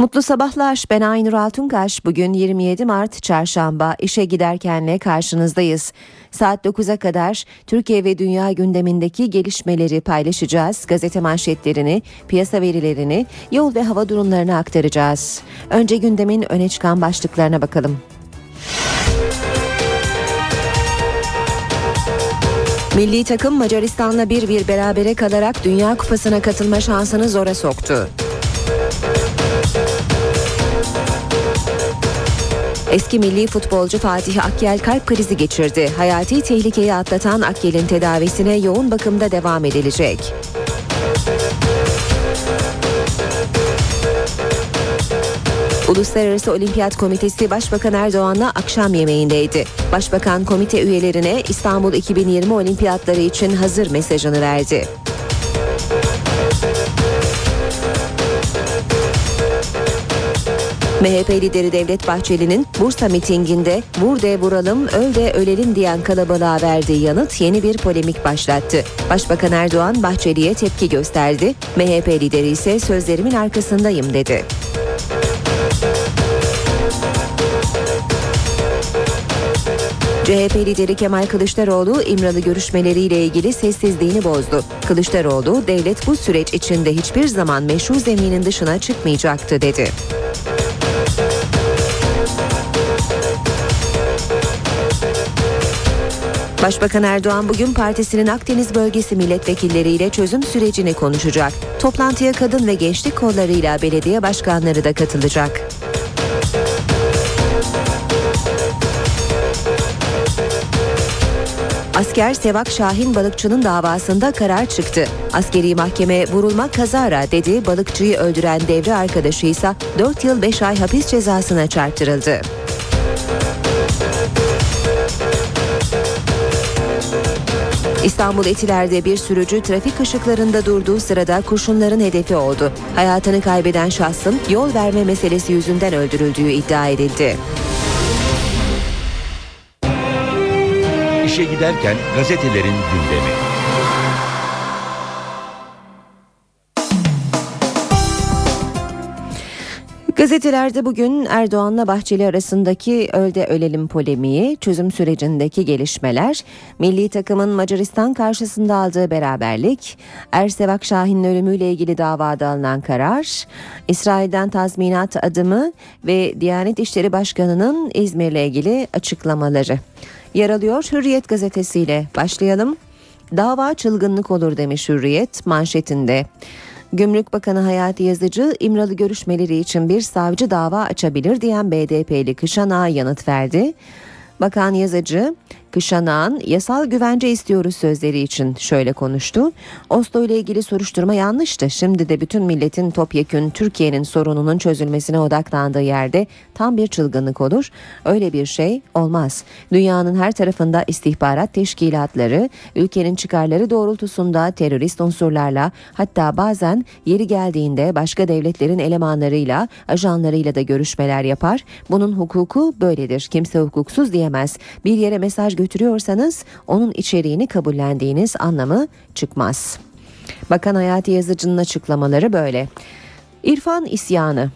Mutlu sabahlar. Ben Aynur Altunkaş. Bugün 27 Mart Çarşamba. İşe giderkenle karşınızdayız. Saat 9'a kadar Türkiye ve dünya gündemindeki gelişmeleri paylaşacağız. Gazete manşetlerini, piyasa verilerini, yol ve hava durumlarını aktaracağız. Önce gündemin öne çıkan başlıklarına bakalım. Milli takım Macaristan'la bir bir berabere kalarak Dünya Kupası'na katılma şansını zora soktu. Eski milli futbolcu Fatih Akyel kalp krizi geçirdi. Hayati tehlikeyi atlatan Akyel'in tedavisine yoğun bakımda devam edilecek. Uluslararası Olimpiyat Komitesi Başbakan Erdoğan'la akşam yemeğindeydi. Başbakan komite üyelerine İstanbul 2020 Olimpiyatları için hazır mesajını verdi. MHP lideri Devlet Bahçeli'nin Bursa mitinginde vur de vuralım öl de ölelim diyen kalabalığa verdiği yanıt yeni bir polemik başlattı. Başbakan Erdoğan Bahçeli'ye tepki gösterdi. MHP lideri ise sözlerimin arkasındayım dedi. CHP lideri Kemal Kılıçdaroğlu İmralı görüşmeleriyle ilgili sessizliğini bozdu. Kılıçdaroğlu devlet bu süreç içinde hiçbir zaman meşru zeminin dışına çıkmayacaktı dedi. Başbakan Erdoğan bugün partisinin Akdeniz bölgesi milletvekilleriyle çözüm sürecini konuşacak. Toplantıya kadın ve gençlik kollarıyla belediye başkanları da katılacak. Asker Sevak Şahin balıkçının davasında karar çıktı. Askeri mahkeme vurulma kazara dedi, balıkçıyı öldüren devre arkadaşı ise 4 yıl 5 ay hapis cezasına çarptırıldı. İstanbul Etiler'de bir sürücü trafik ışıklarında durduğu sırada kurşunların hedefi oldu. Hayatını kaybeden şahsın yol verme meselesi yüzünden öldürüldüğü iddia edildi. İşe giderken gazetelerin gündemi. Gazetelerde bugün Erdoğan'la Bahçeli arasındaki ölde ölelim polemiği, çözüm sürecindeki gelişmeler, milli takımın Macaristan karşısında aldığı beraberlik, Ersevak Şahin'in ölümüyle ilgili davada alınan karar, İsrail'den tazminat adımı ve Diyanet İşleri Başkanı'nın İzmir'le ilgili açıklamaları. Yer alıyor Hürriyet gazetesiyle başlayalım. Dava çılgınlık olur demiş Hürriyet manşetinde. Gümrük Bakanı Hayati Yazıcı İmralı görüşmeleri için bir savcı dava açabilir diyen BDP'li Kışanak'a yanıt verdi. Bakan Yazıcı Kışanağ'ın yasal güvence istiyoruz sözleri için şöyle konuştu. Oslo ile ilgili soruşturma yanlıştı. Şimdi de bütün milletin topyekün Türkiye'nin sorununun çözülmesine odaklandığı yerde tam bir çılgınlık olur. Öyle bir şey olmaz. Dünyanın her tarafında istihbarat teşkilatları ülkenin çıkarları doğrultusunda terörist unsurlarla hatta bazen yeri geldiğinde başka devletlerin elemanlarıyla, ajanlarıyla da görüşmeler yapar. Bunun hukuku böyledir. Kimse hukuksuz diyemez. Bir yere mesaj götürüyorsanız onun içeriğini kabullendiğiniz anlamı çıkmaz. Bakan Hayati Yazıcı'nın açıklamaları böyle. İrfan isyanı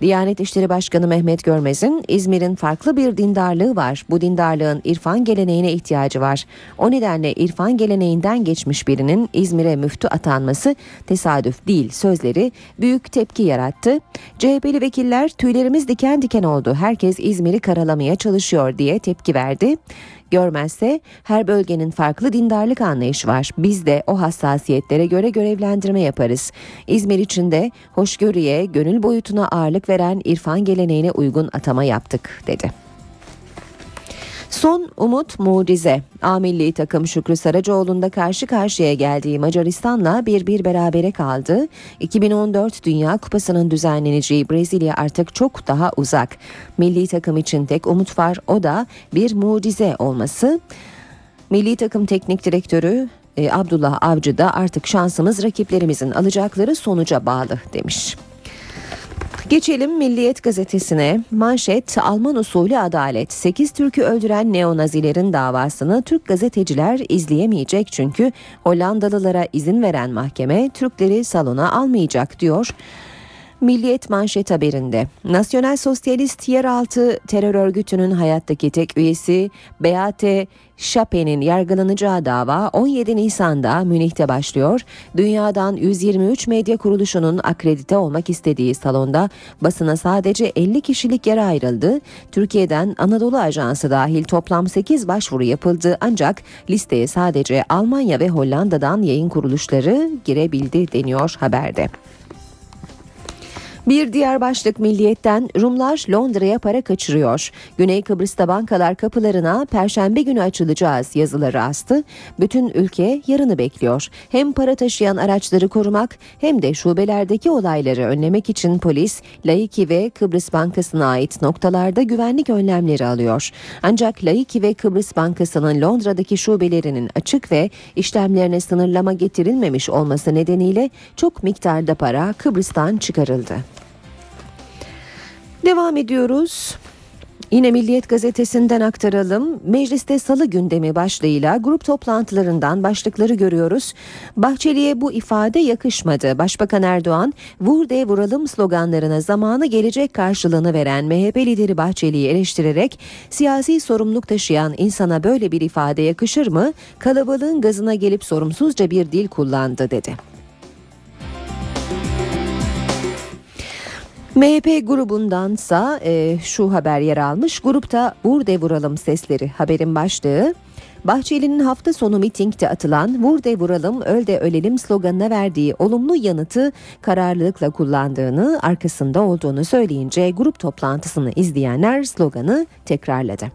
Diyanet İşleri Başkanı Mehmet Görmez'in İzmir'in farklı bir dindarlığı var. Bu dindarlığın irfan geleneğine ihtiyacı var. O nedenle irfan geleneğinden geçmiş birinin İzmir'e müftü atanması tesadüf değil sözleri büyük tepki yarattı. CHP'li vekiller tüylerimiz diken diken oldu. Herkes İzmir'i karalamaya çalışıyor diye tepki verdi görmezse her bölgenin farklı dindarlık anlayışı var. Biz de o hassasiyetlere göre görevlendirme yaparız. İzmir için de hoşgörüye, gönül boyutuna ağırlık veren irfan geleneğine uygun atama yaptık dedi. Son umut mucize. A milli takım Şükrü Saracoğlu'nda karşı karşıya geldiği Macaristan'la bir bir berabere kaldı. 2014 Dünya Kupası'nın düzenleneceği Brezilya artık çok daha uzak. Milli takım için tek umut var o da bir mucize olması. Milli takım teknik direktörü e, Abdullah Avcı da artık şansımız rakiplerimizin alacakları sonuca bağlı demiş. Geçelim Milliyet gazetesine. Manşet Alman usulü adalet. 8 Türk'ü öldüren neonazilerin davasını Türk gazeteciler izleyemeyecek çünkü Hollandalılara izin veren mahkeme Türkleri salona almayacak diyor. Milliyet manşet haberinde Nasyonel Sosyalist Yeraltı Terör Örgütü'nün hayattaki tek üyesi Beate Şape'nin yargılanacağı dava 17 Nisan'da Münih'te başlıyor. Dünyadan 123 medya kuruluşunun akredite olmak istediği salonda basına sadece 50 kişilik yer ayrıldı. Türkiye'den Anadolu Ajansı dahil toplam 8 başvuru yapıldı ancak listeye sadece Almanya ve Hollanda'dan yayın kuruluşları girebildi deniyor haberde. Bir diğer başlık milliyetten Rumlar Londra'ya para kaçırıyor. Güney Kıbrıs'ta bankalar kapılarına perşembe günü açılacağız yazıları astı. Bütün ülke yarını bekliyor. Hem para taşıyan araçları korumak hem de şubelerdeki olayları önlemek için polis Laiki ve Kıbrıs Bankası'na ait noktalarda güvenlik önlemleri alıyor. Ancak Laiki ve Kıbrıs Bankası'nın Londra'daki şubelerinin açık ve işlemlerine sınırlama getirilmemiş olması nedeniyle çok miktarda para Kıbrıs'tan çıkarıldı. Devam ediyoruz. Yine Milliyet gazetesinden aktaralım. Mecliste salı gündemi başlığıyla grup toplantılarından başlıkları görüyoruz. Bahçeli'ye bu ifade yakışmadı. Başbakan Erdoğan vur de vuralım sloganlarına zamanı gelecek karşılığını veren MHP lideri Bahçeli'yi eleştirerek siyasi sorumluluk taşıyan insana böyle bir ifade yakışır mı? Kalabalığın gazına gelip sorumsuzca bir dil kullandı dedi. MHP grubundansa e, şu haber yer almış. Grupta vur de vuralım sesleri haberin başlığı. Bahçeli'nin hafta sonu mitingde atılan vur de vuralım öl de ölelim sloganına verdiği olumlu yanıtı kararlılıkla kullandığını arkasında olduğunu söyleyince grup toplantısını izleyenler sloganı tekrarladı.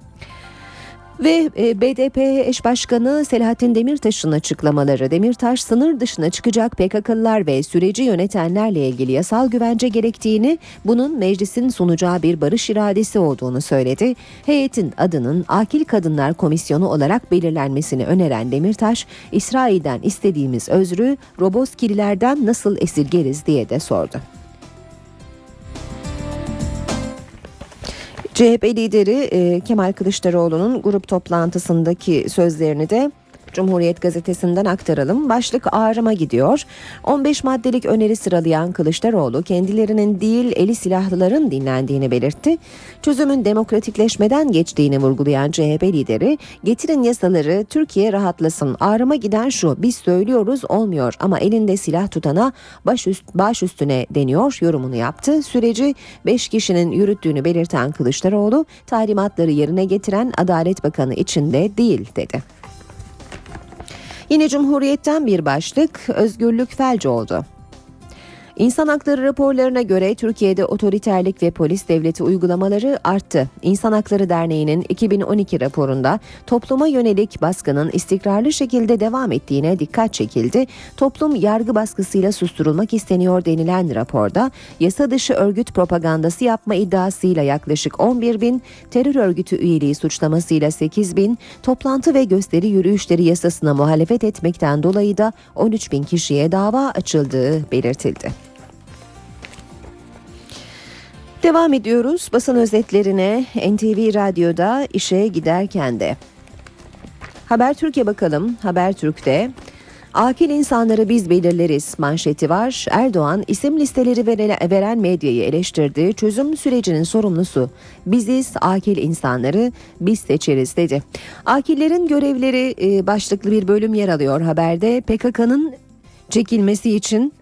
Ve e, BDP eş başkanı Selahattin Demirtaş'ın açıklamaları Demirtaş sınır dışına çıkacak PKK'lılar ve süreci yönetenlerle ilgili yasal güvence gerektiğini bunun meclisin sunacağı bir barış iradesi olduğunu söyledi. Heyetin adının Akil Kadınlar Komisyonu olarak belirlenmesini öneren Demirtaş İsrail'den istediğimiz özrü Roboskililerden nasıl esirgeriz diye de sordu. CHP lideri Kemal Kılıçdaroğlu'nun grup toplantısındaki sözlerini de Cumhuriyet gazetesinden aktaralım. Başlık ağrıma gidiyor. 15 maddelik öneri sıralayan Kılıçdaroğlu kendilerinin değil eli silahlıların dinlendiğini belirtti. Çözümün demokratikleşmeden geçtiğini vurgulayan CHP lideri getirin yasaları Türkiye rahatlasın. Ağrıma giden şu biz söylüyoruz olmuyor ama elinde silah tutana baş, üst, baş üstüne deniyor yorumunu yaptı. Süreci 5 kişinin yürüttüğünü belirten Kılıçdaroğlu talimatları yerine getiren Adalet Bakanı içinde değil dedi. Yine Cumhuriyet'ten bir başlık özgürlük felç oldu. İnsan hakları raporlarına göre Türkiye'de otoriterlik ve polis devleti uygulamaları arttı. İnsan Hakları Derneği'nin 2012 raporunda topluma yönelik baskının istikrarlı şekilde devam ettiğine dikkat çekildi. Toplum yargı baskısıyla susturulmak isteniyor denilen raporda yasa dışı örgüt propagandası yapma iddiasıyla yaklaşık 11 bin, terör örgütü üyeliği suçlamasıyla 8 bin, toplantı ve gösteri yürüyüşleri yasasına muhalefet etmekten dolayı da 13 bin kişiye dava açıldığı belirtildi. Devam ediyoruz basın özetlerine NTV Radyo'da işe giderken de. Haber Türkiye bakalım. Haber Türk'te Akil insanları biz belirleriz manşeti var. Erdoğan isim listeleri veren medyayı eleştirdi. Çözüm sürecinin sorumlusu biziz akil insanları biz seçeriz dedi. Akillerin görevleri e, başlıklı bir bölüm yer alıyor haberde. PKK'nın çekilmesi için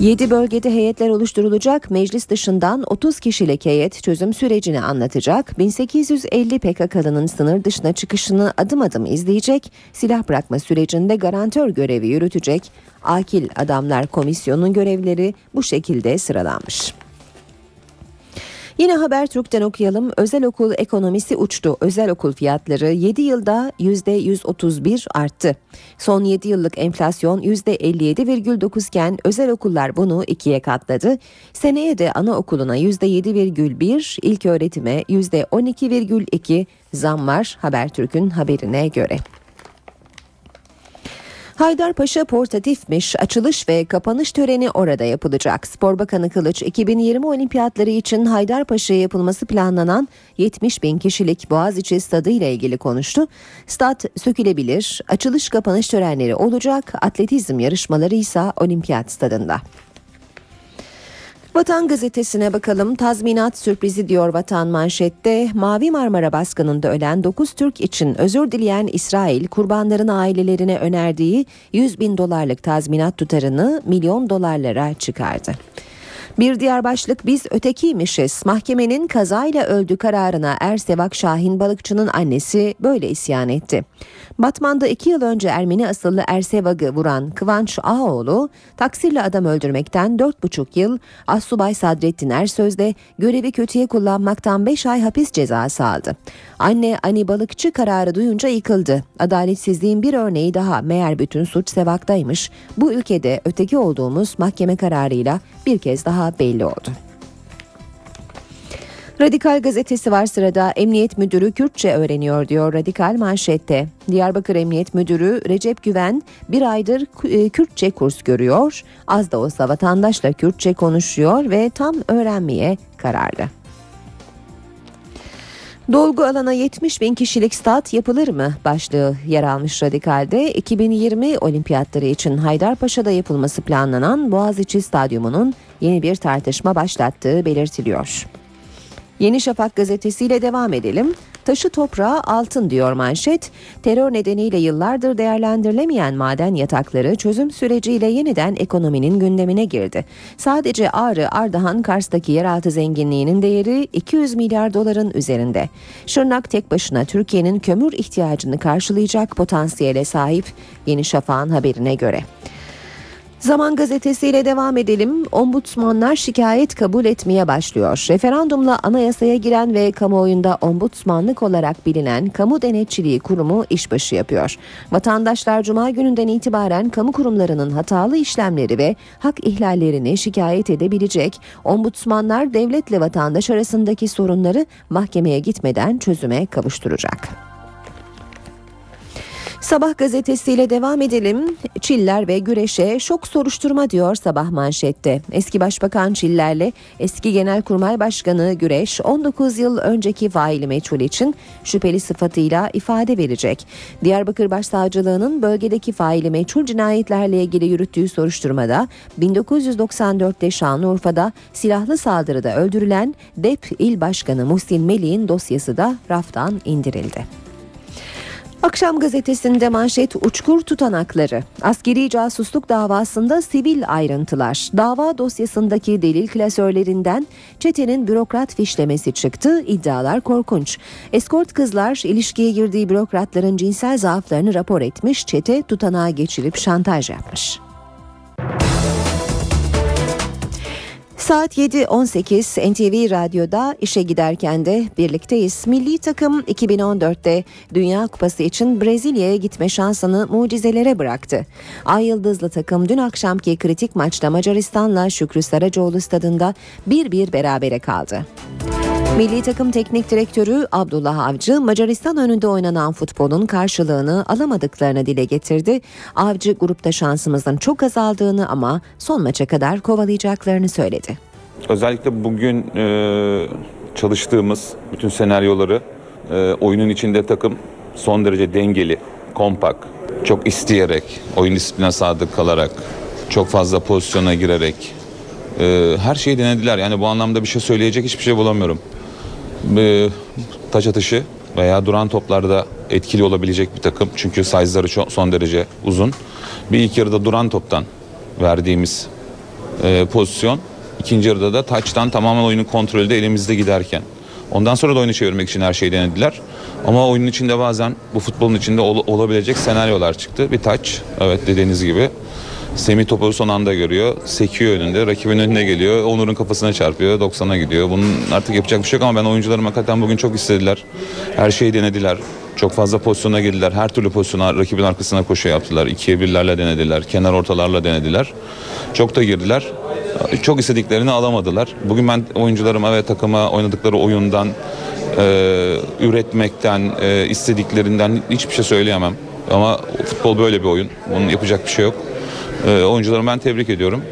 7 bölgede heyetler oluşturulacak. Meclis dışından 30 kişilik heyet çözüm sürecini anlatacak. 1850 PKK'lının sınır dışına çıkışını adım adım izleyecek. Silah bırakma sürecinde garantör görevi yürütecek. Akil Adamlar Komisyonu'nun görevleri bu şekilde sıralanmış. Yine Habertürk'ten okuyalım. Özel okul ekonomisi uçtu. Özel okul fiyatları 7 yılda %131 arttı. Son 7 yıllık enflasyon %57,9 iken özel okullar bunu ikiye katladı. Seneye de anaokuluna %7,1, ilk öğretime %12,2 zam var Habertürk'ün haberine göre. Haydarpaşa portatifmiş. Açılış ve kapanış töreni orada yapılacak. Spor Bakanı Kılıç 2020 olimpiyatları için Haydarpaşa'ya yapılması planlanan 70 bin kişilik Boğaziçi stadı ile ilgili konuştu. Stat sökülebilir. Açılış kapanış törenleri olacak. Atletizm yarışmaları ise olimpiyat stadında. Vatan gazetesine bakalım. Tazminat sürprizi diyor Vatan manşette. Mavi Marmara baskınında ölen 9 Türk için özür dileyen İsrail kurbanların ailelerine önerdiği 100 bin dolarlık tazminat tutarını milyon dolarlara çıkardı. Bir diğer başlık biz ötekiymişiz. Mahkemenin kazayla öldü kararına Ersevak Şahin balıkçının annesi böyle isyan etti. Batman'da iki yıl önce Ermeni asıllı Ersevag'ı vuran Kıvanç Ağoğlu taksirle adam öldürmekten 4,5 yıl, Assubay Sadrettin Ersöz de görevi kötüye kullanmaktan 5 ay hapis cezası aldı. Anne Ani Balıkçı kararı duyunca yıkıldı. Adaletsizliğin bir örneği daha meğer bütün suç Sevak'taymış. Bu ülkede öteki olduğumuz mahkeme kararıyla bir kez daha belli oldu. Radikal gazetesi var sırada Emniyet Müdürü Kürtçe öğreniyor diyor Radikal manşette. Diyarbakır Emniyet Müdürü Recep Güven bir aydır e, Kürtçe kurs görüyor. Az da olsa vatandaşla Kürtçe konuşuyor ve tam öğrenmeye kararlı. Dolgu alana 70 bin kişilik stat yapılır mı? Başlığı yer almış Radikal'de 2020 olimpiyatları için Haydarpaşa'da yapılması planlanan Boğaziçi Stadyumu'nun yeni bir tartışma başlattığı belirtiliyor. Yeni Şafak gazetesiyle devam edelim. Taşı toprağa altın diyor manşet. Terör nedeniyle yıllardır değerlendirilemeyen maden yatakları çözüm süreciyle yeniden ekonominin gündemine girdi. Sadece Ağrı, Ardahan, Kars'taki yeraltı zenginliğinin değeri 200 milyar doların üzerinde. Şırnak tek başına Türkiye'nin kömür ihtiyacını karşılayacak potansiyele sahip Yeni Şafak'ın haberine göre. Zaman gazetesiyle devam edelim. Ombudsmanlar şikayet kabul etmeye başlıyor. Referandumla anayasaya giren ve kamuoyunda ombudsmanlık olarak bilinen Kamu Denetçiliği Kurumu işbaşı yapıyor. Vatandaşlar cuma gününden itibaren kamu kurumlarının hatalı işlemleri ve hak ihlallerini şikayet edebilecek. Ombudsmanlar devletle vatandaş arasındaki sorunları mahkemeye gitmeden çözüme kavuşturacak. Sabah gazetesiyle devam edelim. Çiller ve güreşe şok soruşturma diyor sabah manşette. Eski Başbakan Çiller'le eski Genelkurmay Başkanı Güreş 19 yıl önceki faili meçhul için şüpheli sıfatıyla ifade verecek. Diyarbakır Başsavcılığı'nın bölgedeki faili meçhul cinayetlerle ilgili yürüttüğü soruşturmada 1994'te Şanlıurfa'da silahlı saldırıda öldürülen DEP İl Başkanı Muhsin Melih'in dosyası da raftan indirildi. Akşam gazetesinde manşet uçkur tutanakları. Askeri casusluk davasında sivil ayrıntılar. Dava dosyasındaki delil klasörlerinden çetenin bürokrat fişlemesi çıktı. İddialar korkunç. Eskort kızlar ilişkiye girdiği bürokratların cinsel zaaflarını rapor etmiş. Çete tutanağa geçirip şantaj yapmış. Saat 7.18 NTV Radyo'da işe giderken de birlikteyiz. Milli takım 2014'te Dünya Kupası için Brezilya'ya gitme şansını mucizelere bıraktı. Ay Yıldızlı takım dün akşamki kritik maçta Macaristan'la Şükrü Saracoğlu stadında 1-1 berabere kaldı. Milli takım teknik direktörü Abdullah Avcı Macaristan önünde oynanan futbolun karşılığını alamadıklarını dile getirdi. Avcı grupta şansımızın çok azaldığını ama son maça kadar kovalayacaklarını söyledi. Özellikle bugün e, çalıştığımız bütün senaryoları e, oyunun içinde takım son derece dengeli, kompak, çok isteyerek, oyun disipline sadık kalarak, çok fazla pozisyona girerek e, her şeyi denediler. Yani bu anlamda bir şey söyleyecek hiçbir şey bulamıyorum e, taç atışı veya duran toplarda etkili olabilecek bir takım. Çünkü size'ları son derece uzun. Bir ilk yarıda duran toptan verdiğimiz e, pozisyon. ikinci yarıda da taçtan tamamen oyunun kontrolü de elimizde giderken. Ondan sonra da oyunu çevirmek için her şeyi denediler. Ama oyunun içinde bazen bu futbolun içinde ol, olabilecek senaryolar çıktı. Bir taç, evet dediğiniz gibi. Semih topu son anda görüyor. Sekiyor önünde. Rakibin önüne geliyor. Onur'un kafasına çarpıyor. 90'a gidiyor. Bunun artık yapacak bir şey yok ama ben oyuncularım hakikaten bugün çok istediler. Her şeyi denediler. Çok fazla pozisyona girdiler. Her türlü pozisyona rakibin arkasına koşu yaptılar. İkiye birlerle denediler. Kenar ortalarla denediler. Çok da girdiler. Çok istediklerini alamadılar. Bugün ben oyuncularıma ve takıma oynadıkları oyundan, e, üretmekten, e, istediklerinden hiçbir şey söyleyemem. Ama futbol böyle bir oyun. Bunun yapacak bir şey yok. E, oyuncularımı ben tebrik ediyorum.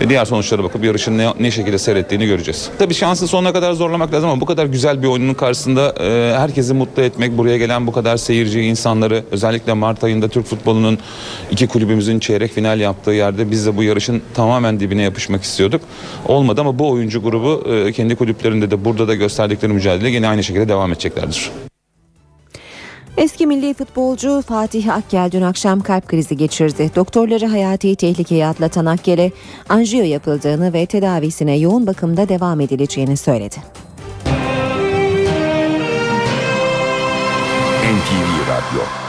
E, diğer sonuçlara bakıp yarışın ne, ne şekilde seyrettiğini göreceğiz. Tabii şansı sonuna kadar zorlamak lazım ama bu kadar güzel bir oyunun karşısında e, herkesi mutlu etmek, buraya gelen bu kadar seyirci insanları özellikle Mart ayında Türk futbolunun iki kulübümüzün çeyrek final yaptığı yerde biz de bu yarışın tamamen dibine yapışmak istiyorduk. Olmadı ama bu oyuncu grubu e, kendi kulüplerinde de burada da gösterdikleri mücadele yine aynı şekilde devam edeceklerdir. Eski milli futbolcu Fatih Akgel dün akşam kalp krizi geçirdi. Doktorları hayati tehlikeyi atlatan Akgel'e anjiyo yapıldığını ve tedavisine yoğun bakımda devam edileceğini söyledi. NTV Radyo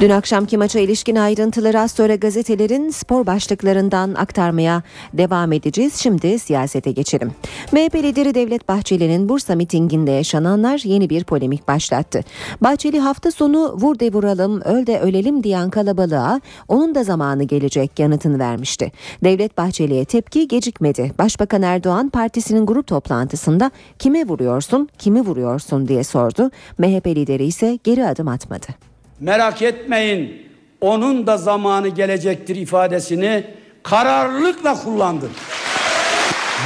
Dün akşamki maça ilişkin ayrıntıları az sonra gazetelerin spor başlıklarından aktarmaya devam edeceğiz. Şimdi siyasete geçelim. MHP lideri Devlet Bahçeli'nin Bursa mitinginde yaşananlar yeni bir polemik başlattı. Bahçeli hafta sonu vur de vuralım, öl de ölelim diyen kalabalığa onun da zamanı gelecek yanıtını vermişti. Devlet Bahçeli'ye tepki gecikmedi. Başbakan Erdoğan partisinin grup toplantısında kime vuruyorsun, kimi vuruyorsun diye sordu. MHP lideri ise geri adım atmadı. Merak etmeyin onun da zamanı gelecektir ifadesini kararlılıkla kullandım.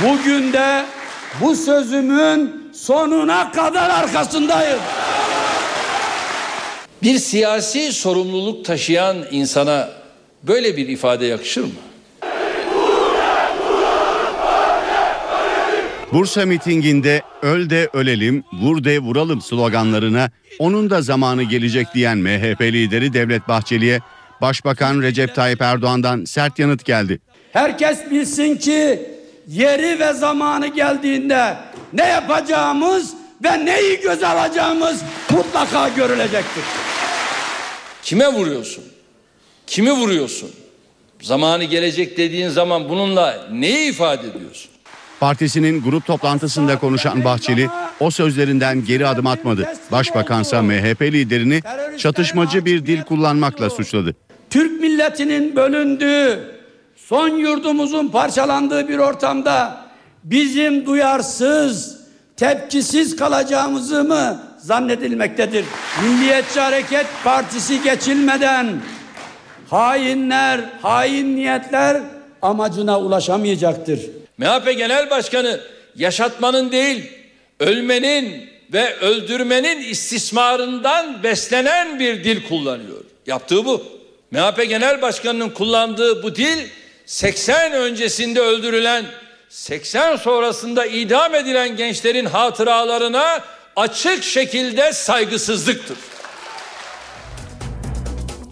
Bugün de bu sözümün sonuna kadar arkasındayım. Bir siyasi sorumluluk taşıyan insana böyle bir ifade yakışır mı? Bursa mitinginde öl de ölelim, vur de vuralım sloganlarına onun da zamanı gelecek diyen MHP lideri Devlet Bahçeli'ye Başbakan Recep Tayyip Erdoğan'dan sert yanıt geldi. Herkes bilsin ki yeri ve zamanı geldiğinde ne yapacağımız ve neyi göze alacağımız mutlaka görülecektir. Kime vuruyorsun? Kimi vuruyorsun? Zamanı gelecek dediğin zaman bununla neyi ifade ediyorsun? Partisinin grup toplantısında konuşan Bahçeli o sözlerinden geri adım atmadı. Başbakansa MHP liderini çatışmacı bir dil kullanmakla suçladı. Türk milletinin bölündüğü, son yurdumuzun parçalandığı bir ortamda bizim duyarsız, tepkisiz kalacağımızı mı zannedilmektedir? Milliyetçi Hareket Partisi geçilmeden hainler, hain niyetler amacına ulaşamayacaktır. MHP Genel Başkanı yaşatmanın değil, ölmenin ve öldürmenin istismarından beslenen bir dil kullanıyor. Yaptığı bu. MHP Genel Başkanı'nın kullandığı bu dil 80 öncesinde öldürülen, 80 sonrasında idam edilen gençlerin hatıralarına açık şekilde saygısızlıktır.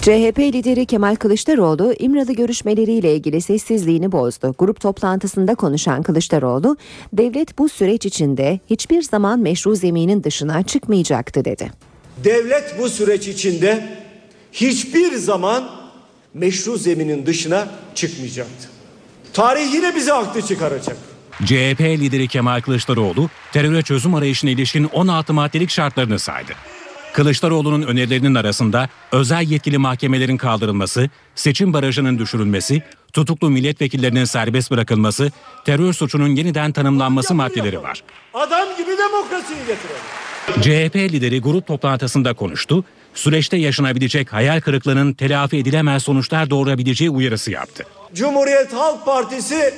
CHP lideri Kemal Kılıçdaroğlu İmralı görüşmeleriyle ilgili sessizliğini bozdu. Grup toplantısında konuşan Kılıçdaroğlu, devlet bu süreç içinde hiçbir zaman meşru zeminin dışına çıkmayacaktı dedi. Devlet bu süreç içinde hiçbir zaman meşru zeminin dışına çıkmayacaktı. Tarih yine bize haklı çıkaracak. CHP lideri Kemal Kılıçdaroğlu teröre çözüm arayışına ilişkin 16 maddelik şartlarını saydı. Kılıçdaroğlu'nun önerilerinin arasında özel yetkili mahkemelerin kaldırılması, seçim barajının düşürülmesi, tutuklu milletvekillerinin serbest bırakılması, terör suçunun yeniden tanımlanması maddeleri var. Adam gibi demokrasiyi getirelim. CHP lideri grup toplantısında konuştu, süreçte yaşanabilecek hayal kırıklığının telafi edilemez sonuçlar doğurabileceği uyarısı yaptı. Cumhuriyet Halk Partisi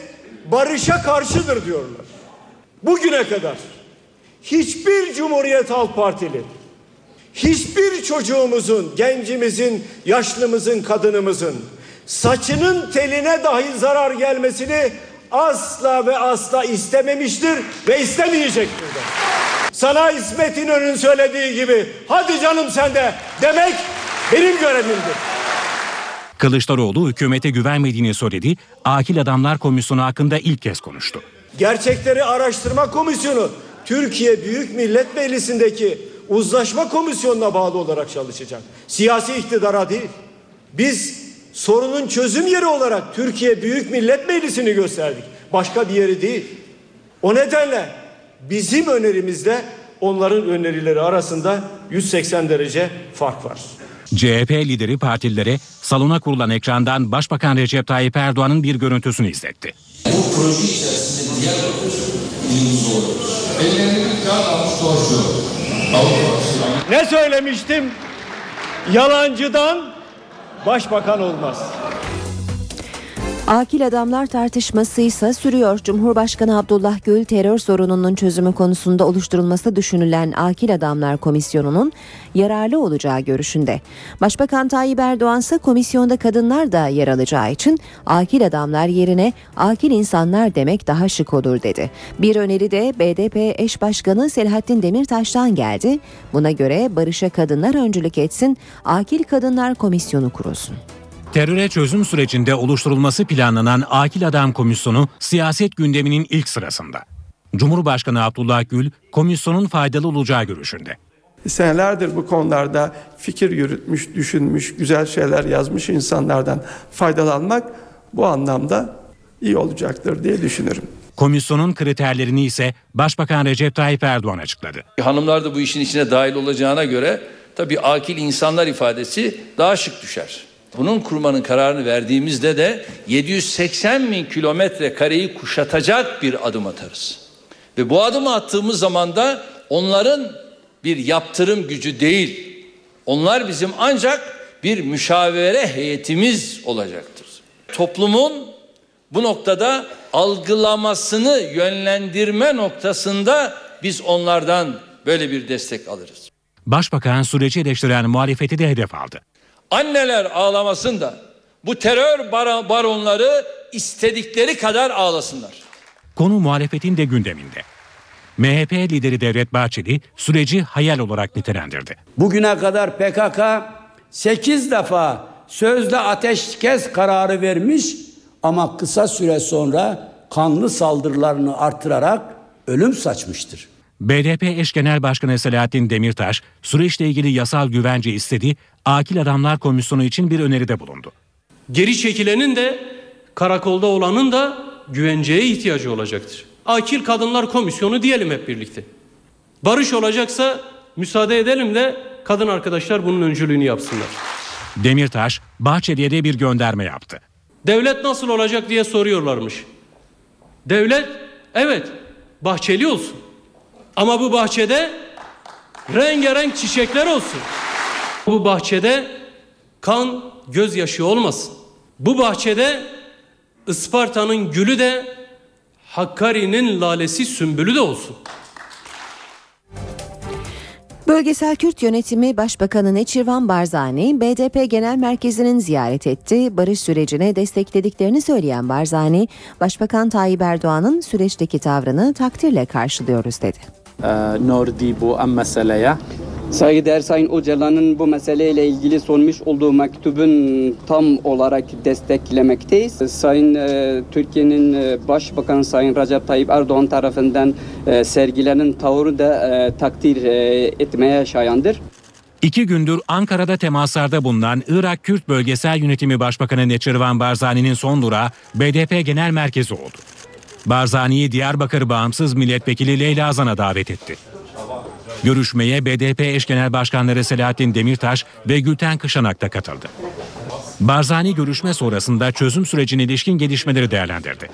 barışa karşıdır diyorlar. Bugüne kadar hiçbir Cumhuriyet Halk Partili hiçbir çocuğumuzun, gencimizin, yaşlımızın, kadınımızın saçının teline dahi zarar gelmesini asla ve asla istememiştir ve istemeyecektir de. Sana İsmet İnönü'nün söylediği gibi hadi canım sen de demek benim görevimdir. Kılıçdaroğlu hükümete güvenmediğini söyledi, Akil Adamlar Komisyonu hakkında ilk kez konuştu. Gerçekleri Araştırma Komisyonu Türkiye Büyük Millet Meclisi'ndeki uzlaşma komisyonuna bağlı olarak çalışacak. Siyasi iktidara değil. Biz sorunun çözüm yeri olarak Türkiye Büyük Millet Meclisi'ni gösterdik. Başka bir yeri değil. O nedenle bizim önerimizde onların önerileri arasında 180 derece fark var. CHP lideri partililere salona kurulan ekrandan Başbakan Recep Tayyip Erdoğan'ın bir görüntüsünü izletti. Bu proje içerisinde Ne söylemiştim? Yalancıdan başbakan olmaz. Akil adamlar tartışması ise sürüyor. Cumhurbaşkanı Abdullah Gül terör sorununun çözümü konusunda oluşturulması düşünülen Akil Adamlar Komisyonu'nun yararlı olacağı görüşünde. Başbakan Tayyip Erdoğan ise komisyonda kadınlar da yer alacağı için akil adamlar yerine akil insanlar demek daha şık olur dedi. Bir öneri de BDP eş başkanı Selahattin Demirtaş'tan geldi. Buna göre barışa kadınlar öncülük etsin, akil kadınlar komisyonu kurulsun. Teröre çözüm sürecinde oluşturulması planlanan Akil Adam Komisyonu siyaset gündeminin ilk sırasında. Cumhurbaşkanı Abdullah Gül komisyonun faydalı olacağı görüşünde. Senelerdir bu konularda fikir yürütmüş, düşünmüş, güzel şeyler yazmış insanlardan faydalanmak bu anlamda iyi olacaktır diye düşünürüm. Komisyonun kriterlerini ise Başbakan Recep Tayyip Erdoğan açıkladı. Hanımlar da bu işin içine dahil olacağına göre tabii akil insanlar ifadesi daha şık düşer. Bunun kurmanın kararını verdiğimizde de 780 bin kilometre kareyi kuşatacak bir adım atarız. Ve bu adımı attığımız zaman da onların bir yaptırım gücü değil. Onlar bizim ancak bir müşavere heyetimiz olacaktır. Toplumun bu noktada algılamasını yönlendirme noktasında biz onlardan böyle bir destek alırız. Başbakan süreci eleştiren muhalefeti de hedef aldı. Anneler ağlamasın da bu terör baronları istedikleri kadar ağlasınlar. Konu muhalefetin de gündeminde. MHP lideri Devlet Bahçeli süreci hayal olarak nitelendirdi. Bugüne kadar PKK 8 defa sözde ateşkes kararı vermiş ama kısa süre sonra kanlı saldırılarını artırarak ölüm saçmıştır. BDP eş genel başkanı Selahattin Demirtaş süreçle ilgili yasal güvence istedi, Akil Adamlar Komisyonu için bir öneride bulundu. Geri çekilenin de karakolda olanın da güvenceye ihtiyacı olacaktır. Akil Kadınlar Komisyonu diyelim hep birlikte. Barış olacaksa müsaade edelim de kadın arkadaşlar bunun öncülüğünü yapsınlar. Demirtaş, Bahçeli'ye de bir gönderme yaptı. Devlet nasıl olacak diye soruyorlarmış. Devlet evet bahçeli olsun. Ama bu bahçede rengarenk çiçekler olsun. Bu bahçede kan gözyaşı olmasın. Bu bahçede Isparta'nın gülü de Hakkari'nin lalesi sümbülü de olsun. Bölgesel Kürt Yönetimi Başbakanı Neçirvan Barzani, BDP Genel Merkezi'nin ziyaret etti. Barış sürecine desteklediklerini söyleyen Barzani, Başbakan Tayyip Erdoğan'ın süreçteki tavrını takdirle karşılıyoruz dedi. Nordi bu meseleye Saygıdeğer Sayın Öcalan'ın bu meseleyle ilgili sunmuş olduğu mektubun tam olarak desteklemekteyiz. Sayın e, Türkiye'nin e, Başbakanı Sayın Recep Tayyip Erdoğan tarafından e, sergilenen tavrı da e, takdir e, etmeye şayandır. İki gündür Ankara'da temaslarda bulunan Irak Kürt Bölgesel Yönetimi Başbakanı Neçirvan Barzani'nin son durağı BDP Genel Merkezi oldu. Barzani'yi Diyarbakır Bağımsız Milletvekili Leyla Zan'a davet etti. Görüşmeye BDP eş genel başkanları Selahattin Demirtaş ve Gülten Kışanak da katıldı. Barzani görüşme sonrasında çözüm sürecine ilişkin gelişmeleri değerlendirdi.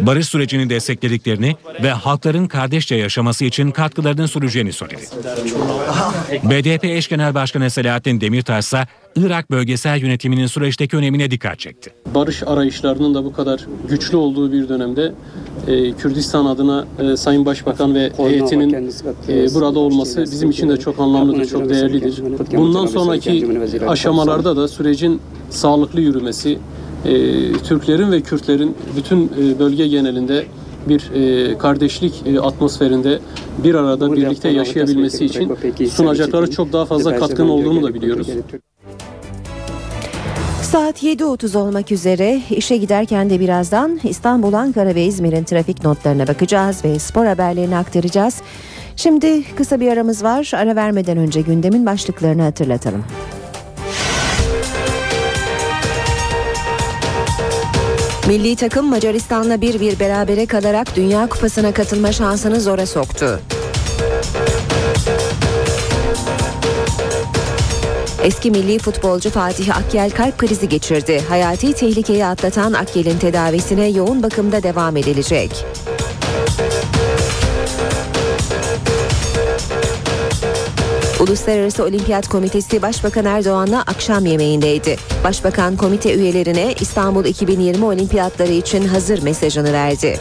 Barış sürecini desteklediklerini ve halkların kardeşçe yaşaması için katkılarının süreceğini söyledi. BDP eş genel başkanı Selahattin Demirtaş ise Irak bölgesel yönetiminin süreçteki önemine dikkat çekti. Barış arayışlarının da bu kadar güçlü olduğu bir dönemde e, Kürdistan adına e, Sayın Başbakan ve heyetinin e, burada olması bizim için de çok anlamlıdır, çok değerlidir. Bundan sonraki aşamalarda da sürecin sağlıklı yürümesi, e, Türklerin ve Kürtlerin bütün e, bölge genelinde bir e, kardeşlik e, atmosferinde bir arada birlikte yaşayabilmesi için sunacakları çok daha fazla katkın olduğunu da biliyoruz. Saat 7.30 olmak üzere işe giderken de birazdan İstanbul, Ankara ve İzmir'in trafik notlarına bakacağız ve spor haberlerini aktaracağız. Şimdi kısa bir aramız var. Ara vermeden önce gündemin başlıklarını hatırlatalım. Milli takım Macaristan'la 1-1 berabere kalarak Dünya Kupası'na katılma şansını zora soktu. Eski milli futbolcu Fatih Akyel kalp krizi geçirdi. Hayati tehlikeyi atlatan Akyel'in tedavisine yoğun bakımda devam edilecek. Uluslararası Olimpiyat Komitesi Başbakan Erdoğan'la akşam yemeğindeydi. Başbakan komite üyelerine İstanbul 2020 Olimpiyatları için hazır mesajını verdi.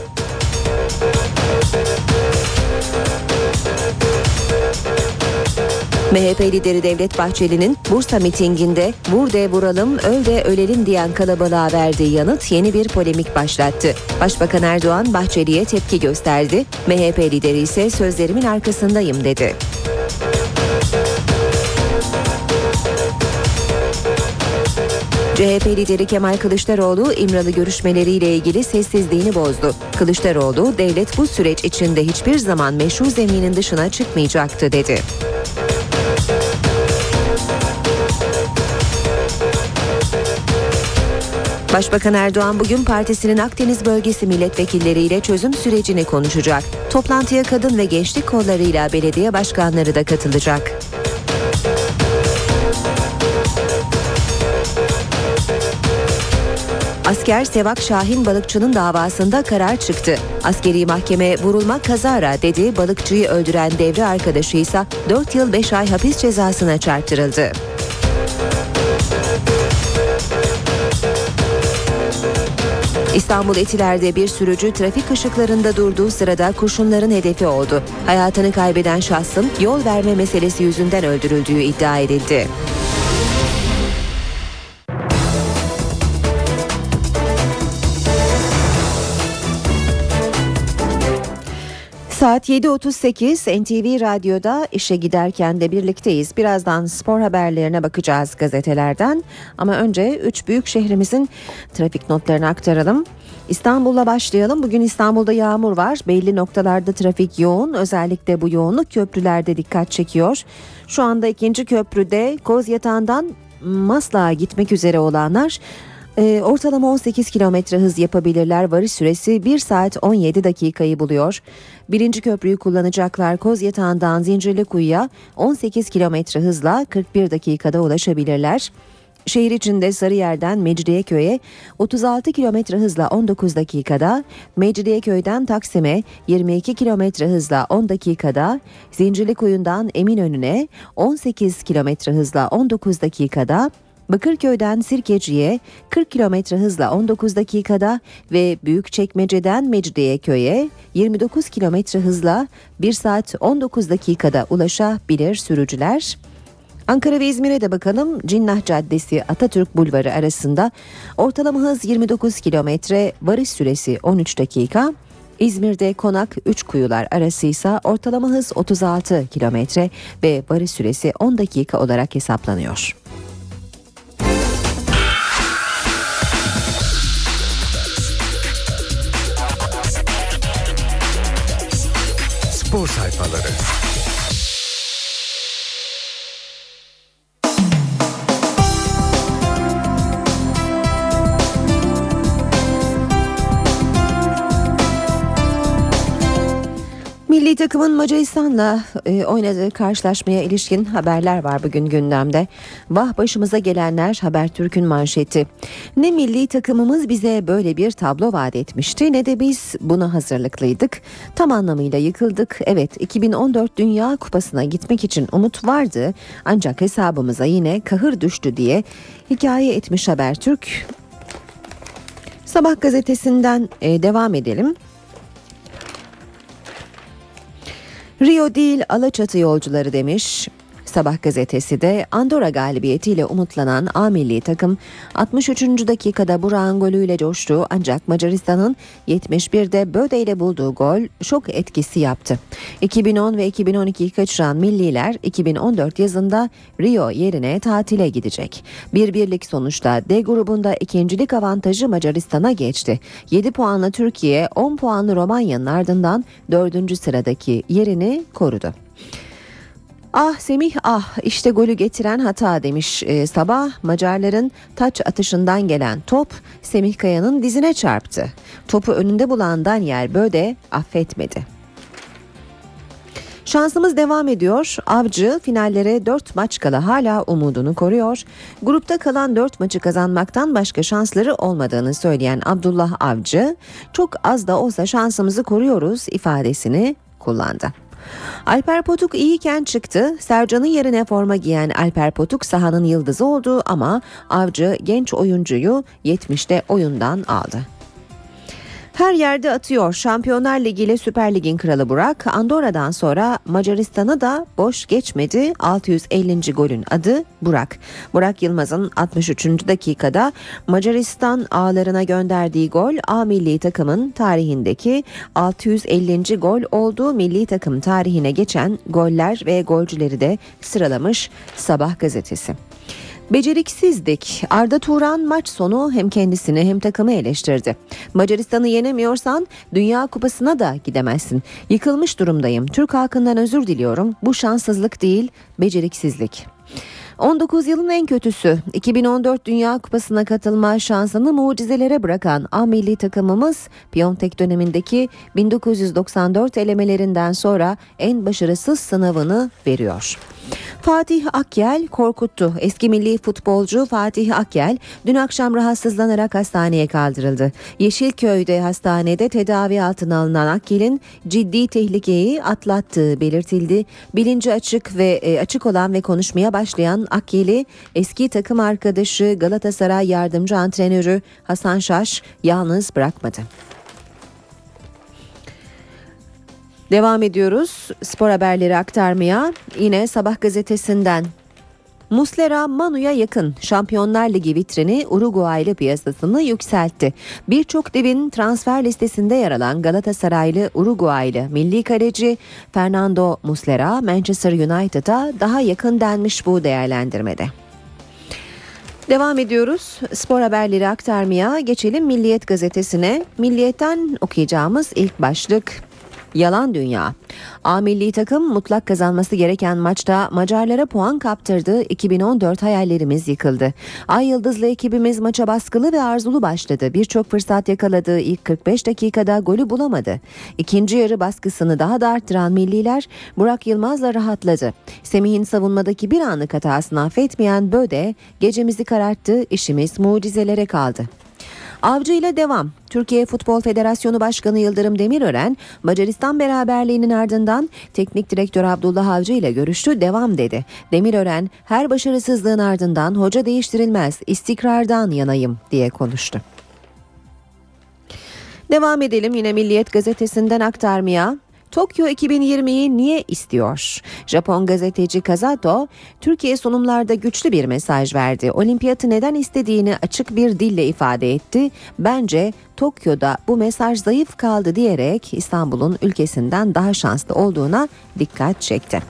MHP lideri Devlet Bahçeli'nin Bursa mitinginde vur de vuralım, öl de ölelim diyen kalabalığa verdiği yanıt yeni bir polemik başlattı. Başbakan Erdoğan Bahçeli'ye tepki gösterdi. MHP lideri ise sözlerimin arkasındayım dedi. CHP lideri Kemal Kılıçdaroğlu İmralı görüşmeleriyle ilgili sessizliğini bozdu. Kılıçdaroğlu devlet bu süreç içinde hiçbir zaman meşru zeminin dışına çıkmayacaktı dedi. Başbakan Erdoğan bugün partisinin Akdeniz bölgesi milletvekilleriyle çözüm sürecini konuşacak. Toplantıya kadın ve gençlik kollarıyla belediye başkanları da katılacak. Asker Sevak Şahin balıkçının davasında karar çıktı. Askeri mahkeme vurulma kazara dedi. Balıkçıyı öldüren devre arkadaşı ise 4 yıl 5 ay hapis cezasına çarptırıldı. İstanbul Etiler'de bir sürücü trafik ışıklarında durduğu sırada kurşunların hedefi oldu. Hayatını kaybeden şahsın yol verme meselesi yüzünden öldürüldüğü iddia edildi. Saat 7.38 NTV Radyo'da işe giderken de birlikteyiz. Birazdan spor haberlerine bakacağız gazetelerden. Ama önce 3 büyük şehrimizin trafik notlarını aktaralım. İstanbul'la başlayalım. Bugün İstanbul'da yağmur var. Belli noktalarda trafik yoğun. Özellikle bu yoğunluk köprülerde dikkat çekiyor. Şu anda ikinci köprüde Kozyatağı'ndan Maslak'a gitmek üzere olanlar e, ortalama 18 kilometre hız yapabilirler. Varış süresi 1 saat 17 dakikayı buluyor. Birinci köprüyü kullanacaklar Kozyatağı'ndan Zincirlikuyu'ya 18 kilometre hızla 41 dakikada ulaşabilirler. Şehir içinde Sarıyer'den Mecidiyeköy'e 36 kilometre hızla 19 dakikada, Mecidiyeköy'den Taksim'e 22 kilometre hızla 10 dakikada, Zincirlikuyu'ndan Eminönü'ne 18 kilometre hızla 19 dakikada, Bakırköy'den Sirkeci'ye 40 kilometre hızla 19 dakikada ve Büyükçekmece'den Mecidiyeköy'e 29 kilometre hızla 1 saat 19 dakikada ulaşabilir sürücüler. Ankara ve İzmir'e de bakalım. Cinnah Caddesi Atatürk Bulvarı arasında ortalama hız 29 kilometre, varış süresi 13 dakika. İzmir'de Konak 3 Kuyular arası ise ortalama hız 36 kilometre ve varış süresi 10 dakika olarak hesaplanıyor. Spor sayfaları. Milli takımın Macaristan'la e, oynadığı karşılaşmaya ilişkin haberler var bugün gündemde. Vah başımıza gelenler Habertürk'ün manşeti. Ne milli takımımız bize böyle bir tablo vaat etmişti ne de biz buna hazırlıklıydık. Tam anlamıyla yıkıldık. Evet 2014 Dünya Kupası'na gitmek için umut vardı ancak hesabımıza yine kahır düştü diye hikaye etmiş Habertürk. Sabah gazetesinden e, devam edelim. Rio değil Alaçatı yolcuları demiş. Sabah gazetesi de Andorra galibiyetiyle umutlanan A milli takım 63. dakikada Burak'ın golüyle coştu ancak Macaristan'ın 71'de Böde ile bulduğu gol şok etkisi yaptı. 2010 ve 2012'yi kaçıran milliler 2014 yazında Rio yerine tatile gidecek. Bir birlik sonuçta D grubunda ikincilik avantajı Macaristan'a geçti. 7 puanla Türkiye 10 puanlı Romanya'nın ardından 4. sıradaki yerini korudu. Ah Semih ah işte golü getiren hata demiş ee, sabah Macarların taç atışından gelen top Semih Kaya'nın dizine çarptı. Topu önünde bulan Daniel Böde affetmedi. Şansımız devam ediyor. Avcı finallere 4 maç kala hala umudunu koruyor. Grupta kalan 4 maçı kazanmaktan başka şansları olmadığını söyleyen Abdullah Avcı, çok az da olsa şansımızı koruyoruz ifadesini kullandı. Alper Potuk iyiyken çıktı. Sercan'ın yerine forma giyen Alper Potuk sahanın yıldızı oldu ama Avcı genç oyuncuyu 70'te oyundan aldı. Her yerde atıyor. Şampiyonlar Ligi ile Süper Lig'in kralı Burak, Andorra'dan sonra Macaristan'ı da boş geçmedi. 650. golün adı Burak. Burak Yılmaz'ın 63. dakikada Macaristan ağlarına gönderdiği gol A milli takımın tarihindeki 650. gol oldu. Milli takım tarihine geçen goller ve golcüleri de sıralamış Sabah gazetesi. Beceriksizlik. Arda Turan maç sonu hem kendisini hem takımı eleştirdi. Macaristan'ı yenemiyorsan Dünya Kupası'na da gidemezsin. Yıkılmış durumdayım. Türk halkından özür diliyorum. Bu şanssızlık değil, beceriksizlik. 19 yılın en kötüsü 2014 Dünya Kupası'na katılma şansını mucizelere bırakan A milli takımımız Piontek dönemindeki 1994 elemelerinden sonra en başarısız sınavını veriyor. Fatih Akyel korkuttu. Eski milli futbolcu Fatih Akyel dün akşam rahatsızlanarak hastaneye kaldırıldı. Yeşilköy'de hastanede tedavi altına alınan Akyel'in ciddi tehlikeyi atlattığı belirtildi. Bilinci açık ve e, açık olan ve konuşmaya başlayan Akyel'i eski takım arkadaşı Galatasaray yardımcı antrenörü Hasan Şaş yalnız bırakmadı. Devam ediyoruz spor haberleri aktarmaya. Yine Sabah gazetesinden Muslera Manu'ya yakın Şampiyonlar Ligi vitrini Uruguaylı piyasasını yükseltti. Birçok devin transfer listesinde yer alan Galatasaraylı Uruguaylı milli kaleci Fernando Muslera Manchester United'a daha yakın denmiş bu değerlendirmede. Devam ediyoruz. Spor haberleri aktarmaya geçelim Milliyet gazetesine. Milliyet'ten okuyacağımız ilk başlık Yalan dünya. A milli takım mutlak kazanması gereken maçta Macarlara puan kaptırdı. 2014 hayallerimiz yıkıldı. Ay Yıldızlı ekibimiz maça baskılı ve arzulu başladı. Birçok fırsat yakaladı. İlk 45 dakikada golü bulamadı. İkinci yarı baskısını daha da arttıran milliler Burak Yılmaz'la rahatladı. Semih'in savunmadaki bir anlık hatasını affetmeyen Böde gecemizi kararttı. İşimiz mucizelere kaldı. Avcı ile devam. Türkiye Futbol Federasyonu Başkanı Yıldırım Demirören, Macaristan beraberliğinin ardından teknik direktör Abdullah Avcı ile görüştü, devam dedi. Demirören, her başarısızlığın ardından hoca değiştirilmez, istikrardan yanayım diye konuştu. Devam edelim yine Milliyet gazetesinden aktarmaya. Tokyo 2020'yi niye istiyor? Japon gazeteci Kazato, Türkiye sunumlarda güçlü bir mesaj verdi. Olimpiyatı neden istediğini açık bir dille ifade etti. Bence Tokyo'da bu mesaj zayıf kaldı diyerek İstanbul'un ülkesinden daha şanslı olduğuna dikkat çekti.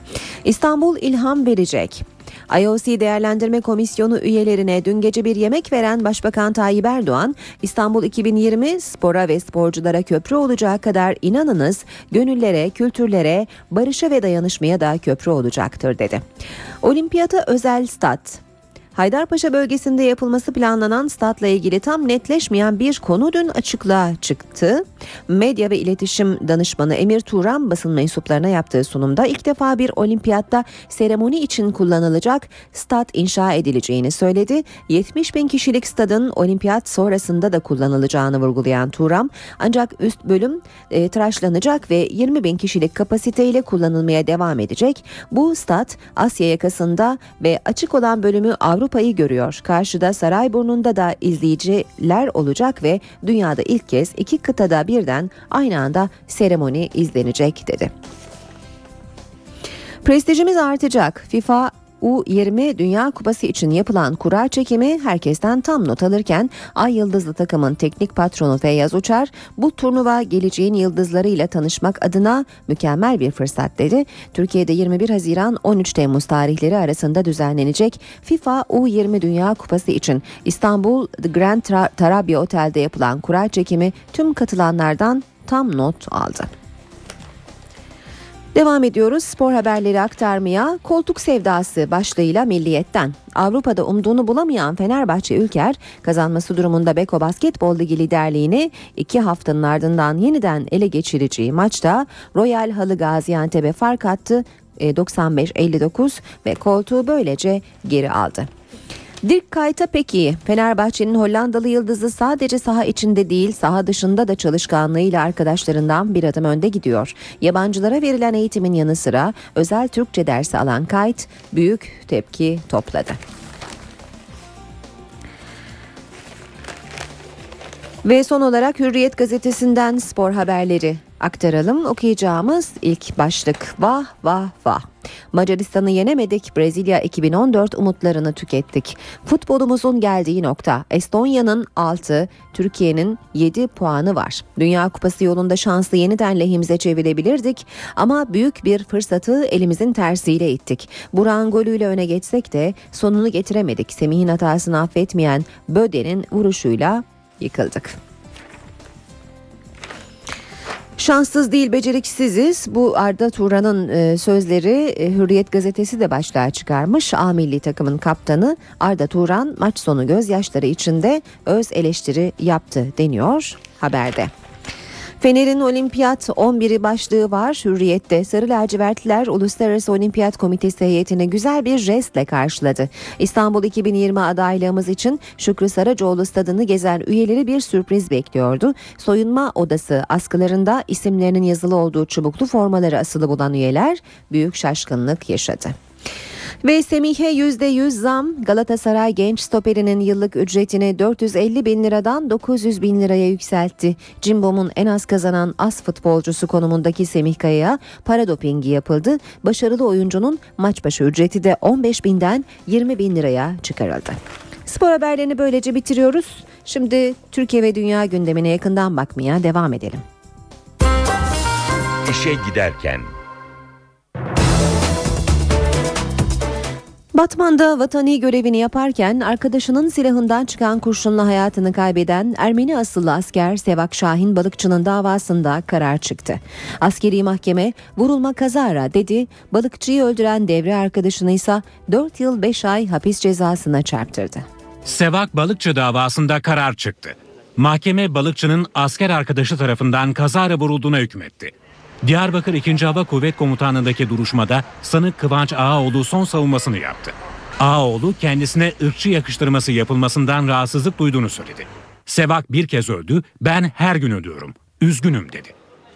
İstanbul ilham verecek. IOC Değerlendirme Komisyonu üyelerine dün gece bir yemek veren Başbakan Tayyip Erdoğan, İstanbul 2020 spora ve sporculara köprü olacağı kadar inanınız gönüllere, kültürlere, barışa ve dayanışmaya da köprü olacaktır dedi. Olimpiyata özel stat, Haydarpaşa bölgesinde yapılması planlanan statla ilgili tam netleşmeyen bir konu dün açıklığa çıktı. Medya ve iletişim danışmanı Emir Turan basın mensuplarına yaptığı sunumda ilk defa bir olimpiyatta seremoni için kullanılacak stat inşa edileceğini söyledi. 70 bin kişilik stadın olimpiyat sonrasında da kullanılacağını vurgulayan Turan ancak üst bölüm e, tıraşlanacak ve 20 bin kişilik kapasiteyle kullanılmaya devam edecek. Bu stat Asya yakasında ve açık olan bölümü Avrupa Avrupa'yı görüyor. Karşıda Sarayburnu'nda da izleyiciler olacak ve dünyada ilk kez iki kıtada birden aynı anda seremoni izlenecek dedi. Prestijimiz artacak. FIFA U20 Dünya Kupası için yapılan kura çekimi herkesten tam not alırken Ay Yıldızlı takımın teknik patronu Feyyaz Uçar bu turnuva geleceğin yıldızlarıyla tanışmak adına mükemmel bir fırsat dedi. Türkiye'de 21 Haziran 13 Temmuz tarihleri arasında düzenlenecek FIFA U20 Dünya Kupası için İstanbul The Grand Tarabya Otel'de yapılan kura çekimi tüm katılanlardan tam not aldı. Devam ediyoruz spor haberleri aktarmaya. Koltuk sevdası başlığıyla Milliyet'ten. Avrupa'da umduğunu bulamayan Fenerbahçe Ülker kazanması durumunda Beko Basketbol Ligi liderliğini iki haftanın ardından yeniden ele geçireceği maçta Royal Halı Gaziantep'e fark attı 95-59 ve koltuğu böylece geri aldı. Dirk Kuyt'a pek iyi. Fenerbahçe'nin Hollandalı yıldızı sadece saha içinde değil saha dışında da çalışkanlığıyla arkadaşlarından bir adım önde gidiyor. Yabancılara verilen eğitimin yanı sıra özel Türkçe dersi alan Kuyt büyük tepki topladı. Ve son olarak Hürriyet gazetesinden spor haberleri aktaralım. Okuyacağımız ilk başlık vah vah vah. Macaristan'ı yenemedik, Brezilya 2014 umutlarını tükettik. Futbolumuzun geldiği nokta. Estonya'nın 6, Türkiye'nin 7 puanı var. Dünya Kupası yolunda şansı yeniden lehimize çevirebilirdik ama büyük bir fırsatı elimizin tersiyle ittik. Buran golüyle öne geçsek de sonunu getiremedik. Semih'in hatasını affetmeyen Böde'nin vuruşuyla yıkıldık. Şanssız değil beceriksiziz. Bu Arda Turan'ın e, sözleri e, Hürriyet gazetesi de başlığa çıkarmış. A milli takımın kaptanı Arda Turan maç sonu gözyaşları içinde öz eleştiri yaptı deniyor haberde. Fener'in olimpiyat 11'i başlığı var. Hürriyet'te Sarı Lacivertliler Uluslararası Olimpiyat Komitesi heyetini güzel bir jestle karşıladı. İstanbul 2020 adaylığımız için Şükrü Saracoğlu stadını gezen üyeleri bir sürpriz bekliyordu. Soyunma odası askılarında isimlerinin yazılı olduğu çubuklu formaları asılı bulan üyeler büyük şaşkınlık yaşadı. Ve Semih'e %100 zam Galatasaray genç stoperinin yıllık ücretini 450 bin liradan 900 bin liraya yükseltti. Cimbom'un en az kazanan az futbolcusu konumundaki Semih Kaya'ya para dopingi yapıldı. Başarılı oyuncunun maç başı ücreti de 15 binden 20 bin liraya çıkarıldı. Spor haberlerini böylece bitiriyoruz. Şimdi Türkiye ve dünya gündemine yakından bakmaya devam edelim. İşe giderken Batman'da vatani görevini yaparken arkadaşının silahından çıkan kurşunla hayatını kaybeden Ermeni asıllı asker Sevak Şahin balıkçının davasında karar çıktı. Askeri mahkeme vurulma kazara dedi, balıkçıyı öldüren devre arkadaşını ise 4 yıl 5 ay hapis cezasına çarptırdı. Sevak Balıkçı davasında karar çıktı. Mahkeme balıkçının asker arkadaşı tarafından kazara vurulduğuna hükmetti. Diyarbakır 2. Hava Kuvvet Komutanlığı'ndaki duruşmada sanık Kıvanç Ağaoğlu son savunmasını yaptı. Ağaoğlu kendisine ırkçı yakıştırması yapılmasından rahatsızlık duyduğunu söyledi. Sevak bir kez öldü, ben her gün ölüyorum. Üzgünüm dedi.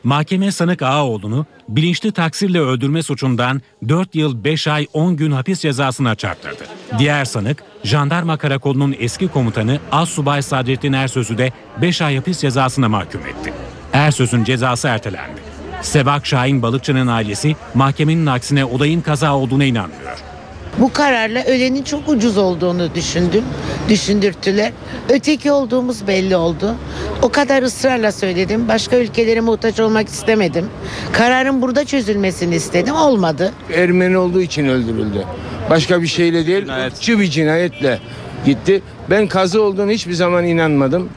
Mahkeme sanık Ağaoğlu'nu bilinçli taksirle öldürme suçundan 4 yıl 5 ay 10 gün hapis cezasına çarptırdı. Diğer sanık jandarma karakolunun eski komutanı Assubay Sadrettin Ersöz'ü de 5 ay hapis cezasına mahkum etti. Ersöz'ün cezası ertelendi. Sevak Şahin Balıkçı'nın ailesi mahkemenin aksine olayın kaza olduğuna inanmıyor. Bu kararla ölenin çok ucuz olduğunu düşündüm. Düşündürttüler. Öteki olduğumuz belli oldu. O kadar ısrarla söyledim. Başka ülkelere muhtaç olmak istemedim. Kararın burada çözülmesini istedim. Olmadı. Ermeni olduğu için öldürüldü. Başka bir şeyle değil, ırkçı bir cinayetle gitti. Ben kazı olduğunu hiçbir zaman inanmadım.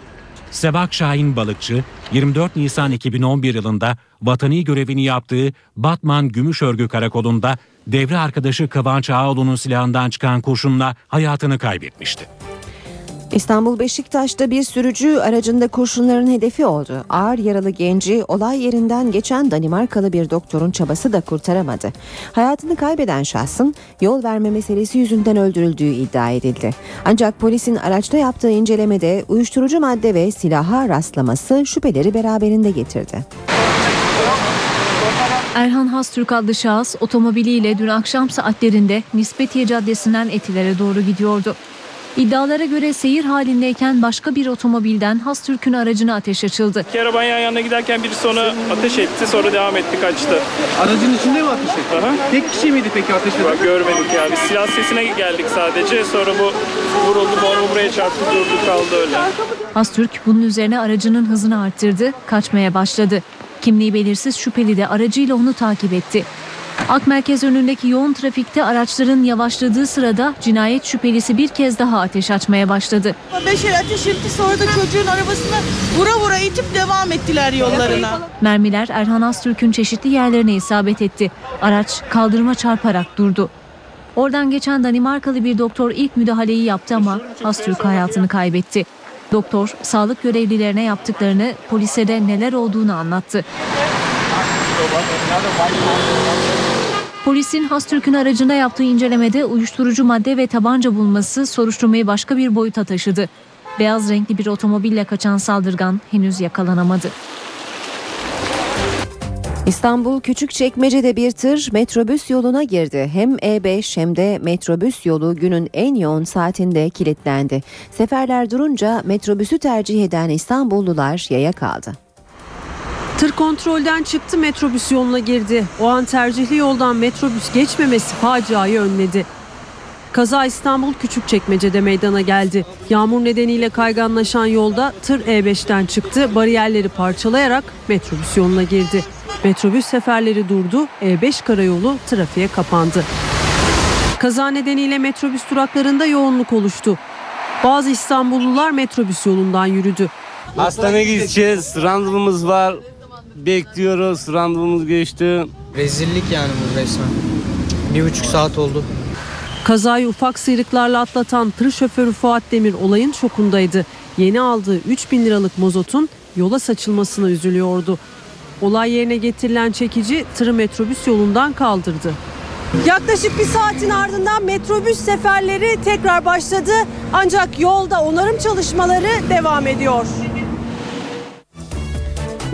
Sevak Şahin Balıkçı 24 Nisan 2011 yılında vatani görevini yaptığı Batman Gümüşörgü Karakolu'nda devre arkadaşı Kıvanç Ağaoğlu'nun silahından çıkan kurşunla hayatını kaybetmişti. İstanbul Beşiktaş'ta bir sürücü aracında kurşunların hedefi oldu. Ağır yaralı genci olay yerinden geçen Danimarkalı bir doktorun çabası da kurtaramadı. Hayatını kaybeden şahsın yol verme meselesi yüzünden öldürüldüğü iddia edildi. Ancak polisin araçta yaptığı incelemede uyuşturucu madde ve silaha rastlaması şüpheleri beraberinde getirdi. Erhan Hastürk adlı şahıs otomobiliyle dün akşam saatlerinde Nispetiye Caddesi'nden Etiler'e doğru gidiyordu. İddialara göre seyir halindeyken başka bir otomobilden Hastürk'ün aracına ateş açıldı. İki arabanın yan yana giderken birisi ona ateş etti sonra devam etti kaçtı. Aracın içinde mi ateş etti? Aha. Tek kişi miydi peki ateş eden? Bak görmedik ya. Biz silah sesine geldik sadece. Sonra bu vuruldu, bomba buraya çarptı, durdu kaldı öyle. Hastürk bunun üzerine aracının hızını arttırdı, kaçmaya başladı. Kimliği belirsiz şüpheli de aracıyla onu takip etti. Ak Merkez önündeki yoğun trafikte araçların yavaşladığı sırada cinayet şüphelisi bir kez daha ateş açmaya başladı. Beş el ateş etti sonra da çocuğun arabasına vura vura itip devam ettiler yollarına. Mermiler Erhan Astürk'ün çeşitli yerlerine isabet etti. Araç kaldırıma çarparak durdu. Oradan geçen Danimarkalı bir doktor ilk müdahaleyi yaptı ama Astürk hayatını kaybetti. Doktor sağlık görevlilerine yaptıklarını, polise de neler olduğunu anlattı. Polisin Hastürk'ün aracında yaptığı incelemede uyuşturucu madde ve tabanca bulması soruşturmayı başka bir boyuta taşıdı. Beyaz renkli bir otomobille kaçan saldırgan henüz yakalanamadı. İstanbul Küçükçekmece'de bir tır metrobüs yoluna girdi. Hem E5 hem de metrobüs yolu günün en yoğun saatinde kilitlendi. Seferler durunca metrobüsü tercih eden İstanbullular yaya kaldı. Tır kontrolden çıktı metrobüs yoluna girdi. O an tercihli yoldan metrobüs geçmemesi faciayı önledi. Kaza İstanbul Küçükçekmece'de meydana geldi. Yağmur nedeniyle kayganlaşan yolda tır E5'ten çıktı, bariyerleri parçalayarak metrobüs yoluna girdi. Metrobüs seferleri durdu, E5 karayolu trafiğe kapandı. Kaza nedeniyle metrobüs duraklarında yoğunluk oluştu. Bazı İstanbullular metrobüs yolundan yürüdü. Hastaneye gideceğiz. Randevumuz var. Bekliyoruz. Randevumuz geçti. Rezillik yani bu resmen. Bir buçuk saat oldu. Kazayı ufak sıyrıklarla atlatan tır şoförü Fuat Demir olayın şokundaydı. Yeni aldığı 3000 liralık mozotun yola saçılmasına üzülüyordu. Olay yerine getirilen çekici tırı metrobüs yolundan kaldırdı. Yaklaşık bir saatin ardından metrobüs seferleri tekrar başladı. Ancak yolda onarım çalışmaları devam ediyor.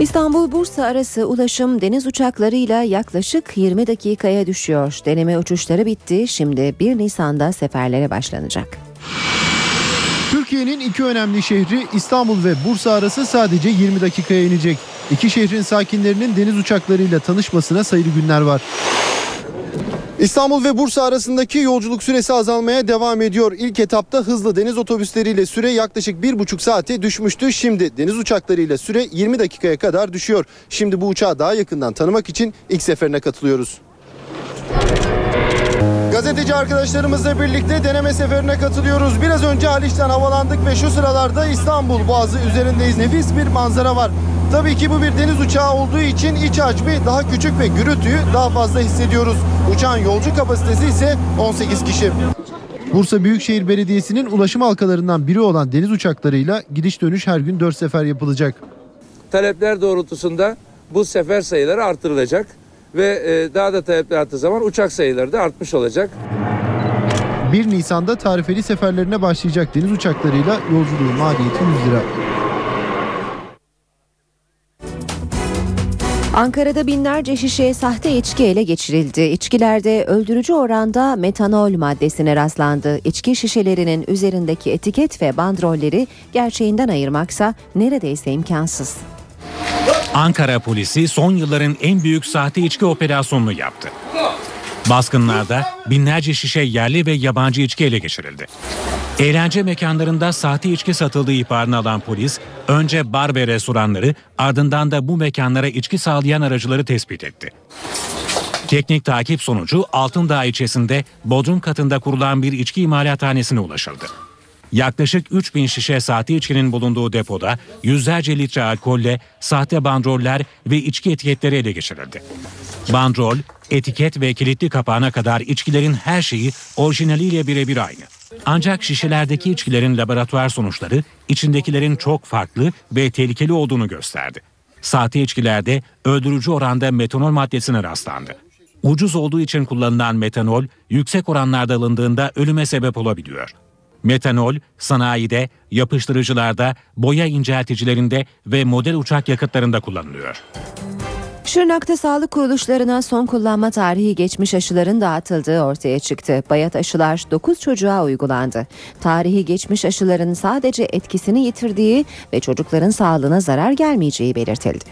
İstanbul-Bursa arası ulaşım deniz uçaklarıyla yaklaşık 20 dakikaya düşüyor. Deneme uçuşları bitti. Şimdi 1 Nisan'da seferlere başlanacak. Türkiye'nin iki önemli şehri İstanbul ve Bursa arası sadece 20 dakikaya inecek. İki şehrin sakinlerinin deniz uçaklarıyla tanışmasına sayılı günler var. İstanbul ve Bursa arasındaki yolculuk süresi azalmaya devam ediyor. İlk etapta hızlı deniz otobüsleriyle süre yaklaşık bir buçuk saate düşmüştü. Şimdi deniz uçaklarıyla süre 20 dakikaya kadar düşüyor. Şimdi bu uçağı daha yakından tanımak için ilk seferine katılıyoruz. Gazeteci arkadaşlarımızla birlikte deneme seferine katılıyoruz. Biraz önce Haliç'ten havalandık ve şu sıralarda İstanbul Boğazı üzerindeyiz. Nefis bir manzara var. Tabii ki bu bir deniz uçağı olduğu için iç hacmi daha küçük ve gürültüyü daha fazla hissediyoruz. Uçağın yolcu kapasitesi ise 18 kişi. Bursa Büyükşehir Belediyesi'nin ulaşım halkalarından biri olan deniz uçaklarıyla gidiş dönüş her gün 4 sefer yapılacak. Talepler doğrultusunda bu sefer sayıları artırılacak ve e, daha da talepler arttığı zaman uçak sayıları da artmış olacak. 1 Nisan'da tarifeli seferlerine başlayacak deniz uçaklarıyla yolculuğun maliyeti 100 lira. Ankara'da binlerce şişe sahte içki ele geçirildi. İçkilerde öldürücü oranda metanol maddesine rastlandı. İçki şişelerinin üzerindeki etiket ve bandrolleri gerçeğinden ayırmaksa neredeyse imkansız. Ankara polisi son yılların en büyük sahte içki operasyonunu yaptı. Baskınlarda binlerce şişe yerli ve yabancı içki ele geçirildi. Eğlence mekanlarında sahte içki satıldığı ihbarını alan polis önce bar ve restoranları ardından da bu mekanlara içki sağlayan aracıları tespit etti. Teknik takip sonucu Altındağ ilçesinde Bodrum katında kurulan bir içki imalathanesine ulaşıldı. Yaklaşık 3000 şişe sahte içkinin bulunduğu depoda yüzlerce litre alkolle sahte bandroller ve içki etiketleri ele geçirildi. Bandrol, etiket ve kilitli kapağına kadar içkilerin her şeyi orijinaliyle birebir aynı. Ancak şişelerdeki içkilerin laboratuvar sonuçları içindekilerin çok farklı ve tehlikeli olduğunu gösterdi. Sahte içkilerde öldürücü oranda metanol maddesine rastlandı. Ucuz olduğu için kullanılan metanol yüksek oranlarda alındığında ölüme sebep olabiliyor. Metanol sanayide, yapıştırıcılarda, boya incelticilerinde ve model uçak yakıtlarında kullanılıyor. Şırnak'ta sağlık kuruluşlarına son kullanma tarihi geçmiş aşıların dağıtıldığı ortaya çıktı. Bayat aşılar 9 çocuğa uygulandı. Tarihi geçmiş aşıların sadece etkisini yitirdiği ve çocukların sağlığına zarar gelmeyeceği belirtildi.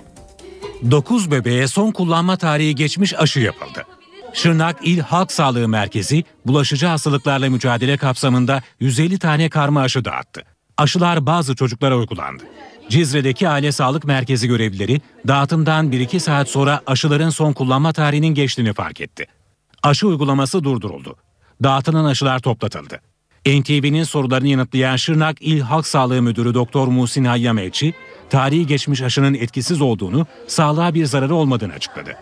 9 bebeğe son kullanma tarihi geçmiş aşı yapıldı. Şırnak İl Halk Sağlığı Merkezi bulaşıcı hastalıklarla mücadele kapsamında 150 tane karma aşı dağıttı. Aşılar bazı çocuklara uygulandı. Cizre'deki Aile Sağlık Merkezi görevlileri dağıtımdan 1-2 saat sonra aşıların son kullanma tarihinin geçtiğini fark etti. Aşı uygulaması durduruldu. Dağıtılan aşılar toplatıldı. NTV'nin sorularını yanıtlayan Şırnak İl Halk Sağlığı Müdürü Doktor Muhsin Hayyam Elçi, tarihi geçmiş aşının etkisiz olduğunu, sağlığa bir zararı olmadığını açıkladı.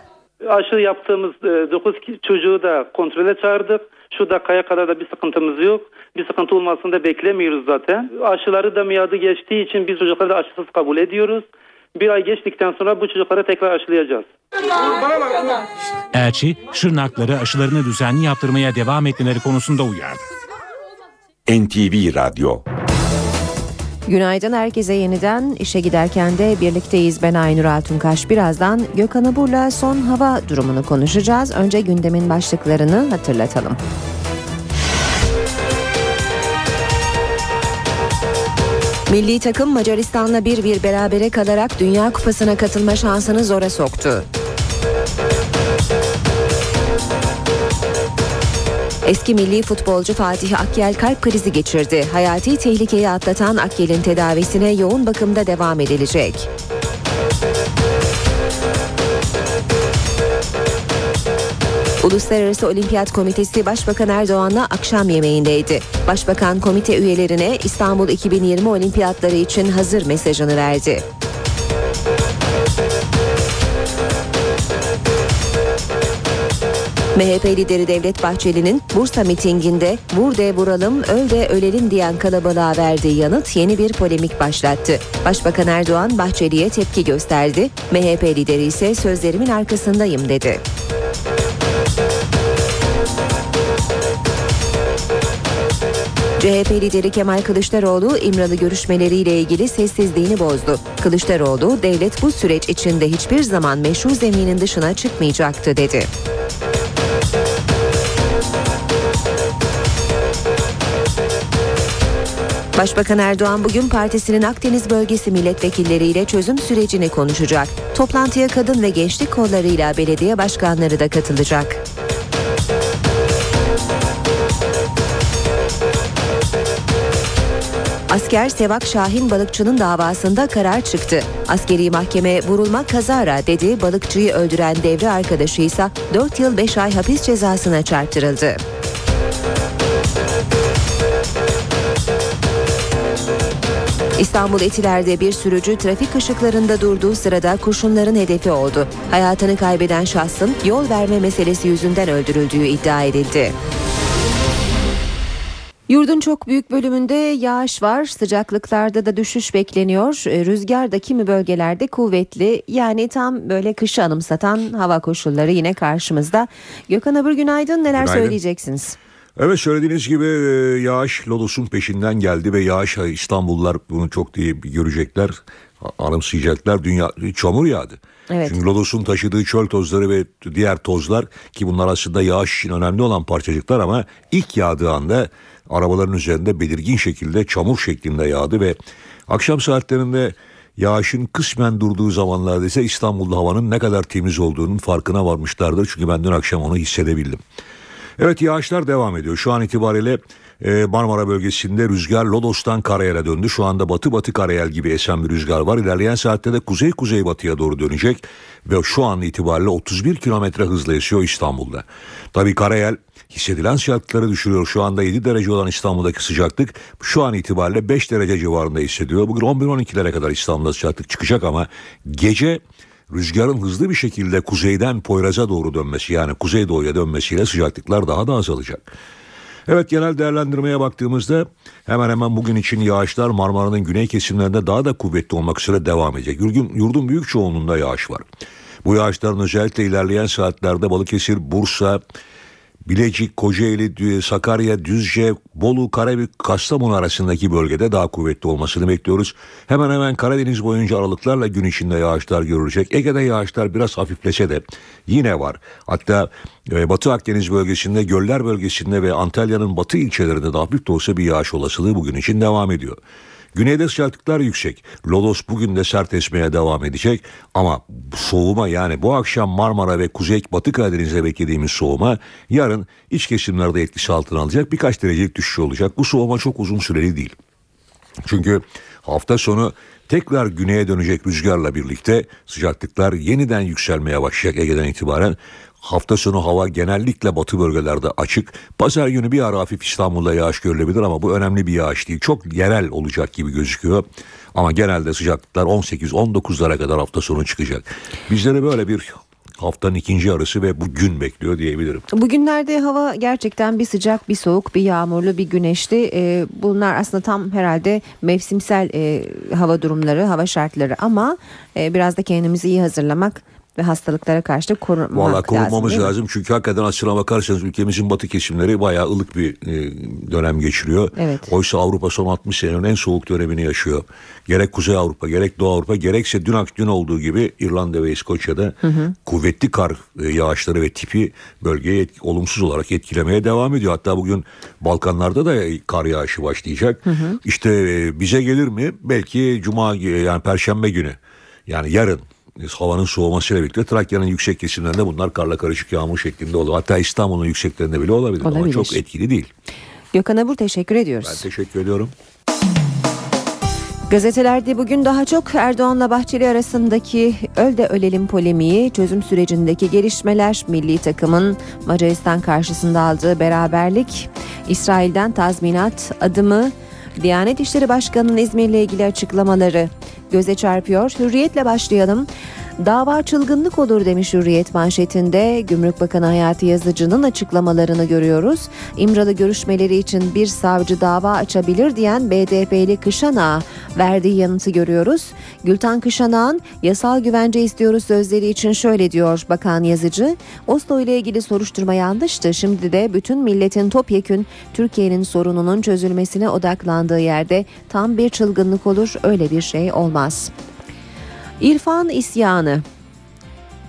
Aşı yaptığımız 9 çocuğu da kontrole çağırdık. Şu dakikaya kadar da bir sıkıntımız yok. Bir sıkıntı olmasını da beklemiyoruz zaten. Aşıları da miadı geçtiği için biz çocukları da aşısız kabul ediyoruz. Bir ay geçtikten sonra bu çocukları tekrar aşılayacağız. Elçi, Şırnakları aşılarını düzenli yaptırmaya devam etmeleri konusunda uyardı. NTV Radyo Günaydın herkese yeniden işe giderken de birlikteyiz. Ben Aynur Altunkaş. Birazdan Gökhan Abur'la son hava durumunu konuşacağız. Önce gündemin başlıklarını hatırlatalım. Milli takım Macaristan'la bir bir berabere kalarak Dünya Kupası'na katılma şansını zora soktu. Eski milli futbolcu Fatih Akyel kalp krizi geçirdi. Hayati tehlikeyi atlatan Akyel'in tedavisine yoğun bakımda devam edilecek. Uluslararası Olimpiyat Komitesi Başbakan Erdoğan'la akşam yemeğindeydi. Başbakan komite üyelerine İstanbul 2020 Olimpiyatları için hazır mesajını verdi. MHP lideri Devlet Bahçeli'nin Bursa mitinginde vur de vuralım, öl de ölelim diyen kalabalığa verdiği yanıt yeni bir polemik başlattı. Başbakan Erdoğan Bahçeli'ye tepki gösterdi. MHP lideri ise sözlerimin arkasındayım dedi. CHP lideri Kemal Kılıçdaroğlu İmralı görüşmeleriyle ilgili sessizliğini bozdu. Kılıçdaroğlu devlet bu süreç içinde hiçbir zaman meşru zeminin dışına çıkmayacaktı dedi. Başbakan Erdoğan bugün partisinin Akdeniz bölgesi milletvekilleriyle çözüm sürecini konuşacak. Toplantıya kadın ve gençlik kollarıyla belediye başkanları da katılacak. Asker Sevak Şahin balıkçının davasında karar çıktı. Askeri mahkeme vurulma kazara dedi. Balıkçıyı öldüren devre arkadaşı ise 4 yıl 5 ay hapis cezasına çarptırıldı. İstanbul Etiler'de bir sürücü trafik ışıklarında durduğu sırada kurşunların hedefi oldu. Hayatını kaybeden şahsın yol verme meselesi yüzünden öldürüldüğü iddia edildi. Yurdun çok büyük bölümünde yağış var. Sıcaklıklarda da düşüş bekleniyor. Rüzgar da kimi bölgelerde kuvvetli. Yani tam böyle kışı anımsatan hava koşulları yine karşımızda. Gökhan Abur günaydın. Neler Günaydın. söyleyeceksiniz? Evet söylediğiniz gibi e, yağış Lodos'un peşinden geldi ve yağış e, İstanbullular bunu çok iyi görecekler, anımsayacaklar. Dünya çamur yağdı. Evet. Çünkü Lodos'un taşıdığı çöl tozları ve diğer tozlar ki bunlar aslında yağış için önemli olan parçacıklar ama ilk yağdığı anda arabaların üzerinde belirgin şekilde çamur şeklinde yağdı ve akşam saatlerinde yağışın kısmen durduğu zamanlarda ise İstanbul'da havanın ne kadar temiz olduğunun farkına varmışlardır. Çünkü ben dün akşam onu hissedebildim. Evet yağışlar devam ediyor. Şu an itibariyle e, Marmara bölgesinde rüzgar Lodos'tan Karayel'e döndü. Şu anda batı batı Karayel gibi esen bir rüzgar var. İlerleyen saatte de kuzey kuzey batıya doğru dönecek. Ve şu an itibariyle 31 kilometre hızla esiyor İstanbul'da. Tabii Karayel hissedilen sıcaklıkları düşürüyor. Şu anda 7 derece olan İstanbul'daki sıcaklık şu an itibariyle 5 derece civarında hissediyor. Bugün 11-12'lere kadar İstanbul'da sıcaklık çıkacak ama gece rüzgarın hızlı bir şekilde kuzeyden Poyraz'a doğru dönmesi yani kuzeydoğuya dönmesiyle sıcaklıklar daha da azalacak. Evet genel değerlendirmeye baktığımızda hemen hemen bugün için yağışlar Marmara'nın güney kesimlerinde daha da kuvvetli olmak üzere devam edecek. Yurdun, yurdun büyük çoğunluğunda yağış var. Bu yağışların özellikle ilerleyen saatlerde Balıkesir, Bursa, Bilecik, Kocaeli, Sakarya, Düzce, Bolu, Karabük, Kastamonu arasındaki bölgede daha kuvvetli olmasını bekliyoruz. Hemen hemen Karadeniz boyunca aralıklarla gün içinde yağışlar görülecek. Ege'de yağışlar biraz hafiflese de yine var. Hatta e, Batı Akdeniz bölgesinde, Göller bölgesinde ve Antalya'nın batı ilçelerinde de hafif de olsa bir yağış olasılığı bugün için devam ediyor. Güneyde sıcaklıklar yüksek. Lodos bugün de sert esmeye devam edecek ama soğuma yani bu akşam Marmara ve Kuzey Batı Karadeniz'de beklediğimiz soğuma yarın iç kesimlerde etkisi altına alacak birkaç derecelik düşüş olacak. Bu soğuma çok uzun süreli değil. Çünkü hafta sonu tekrar güneye dönecek rüzgarla birlikte sıcaklıklar yeniden yükselmeye başlayacak Ege'den itibaren. Hafta sonu hava genellikle batı bölgelerde açık. Pazar günü bir ara hafif İstanbul'da yağış görülebilir ama bu önemli bir yağış değil. Çok yerel olacak gibi gözüküyor. Ama genelde sıcaklıklar 18-19'lara kadar hafta sonu çıkacak. Bizleri böyle bir haftanın ikinci yarısı ve bu gün bekliyor diyebilirim. Bugünlerde hava gerçekten bir sıcak, bir soğuk, bir yağmurlu, bir güneşli. Ee, bunlar aslında tam herhalde mevsimsel e, hava durumları, hava şartları ama e, biraz da kendimizi iyi hazırlamak ve hastalıklara karşı korumak Valla lazım. korunmamız lazım. Çünkü hakikaten aslına bakarsanız ülkemizin batı kesimleri bayağı ılık bir e, dönem geçiriyor. Evet. Oysa Avrupa son 60 senenin en soğuk dönemini yaşıyor. Gerek Kuzey Avrupa gerek Doğu Avrupa gerekse dün, dün olduğu gibi İrlanda ve İskoçya'da Hı hı. kuvvetli kar e, yağışları ve tipi bölgeyi et- olumsuz olarak etkilemeye devam ediyor. Hatta bugün Balkanlarda da kar yağışı başlayacak. Hı hı. İşte e, bize gelir mi? Belki cuma yani perşembe günü. Yani yarın havanın soğumasıyla birlikte Trakya'nın yüksek kesimlerinde bunlar karla karışık yağmur şeklinde olur. Hatta İstanbul'un yükseklerinde bile olabilir. Ama Olabilir. çok etkili değil. Gökhan Abur teşekkür ediyoruz. Ben teşekkür ediyorum. Gazetelerde bugün daha çok Erdoğan'la Bahçeli arasındaki öl de ölelim polemiği, çözüm sürecindeki gelişmeler, milli takımın Macaristan karşısında aldığı beraberlik, İsrail'den tazminat adımı, Diyanet İşleri Başkanı'nın İzmir'le ilgili açıklamaları göze çarpıyor. Hürriyetle başlayalım. Dava çılgınlık olur demiş Hürriyet manşetinde. Gümrük Bakanı Hayati Yazıcı'nın açıklamalarını görüyoruz. İmralı görüşmeleri için bir savcı dava açabilir diyen BDP'li Kışana verdiği yanıtı görüyoruz. Gültan Kışanak'ın yasal güvence istiyoruz sözleri için şöyle diyor Bakan Yazıcı. Oslo ile ilgili soruşturma yanlıştı. Şimdi de bütün milletin topyekün Türkiye'nin sorununun çözülmesine odaklandığı yerde tam bir çılgınlık olur. Öyle bir şey olmaz. İrfan isyanı.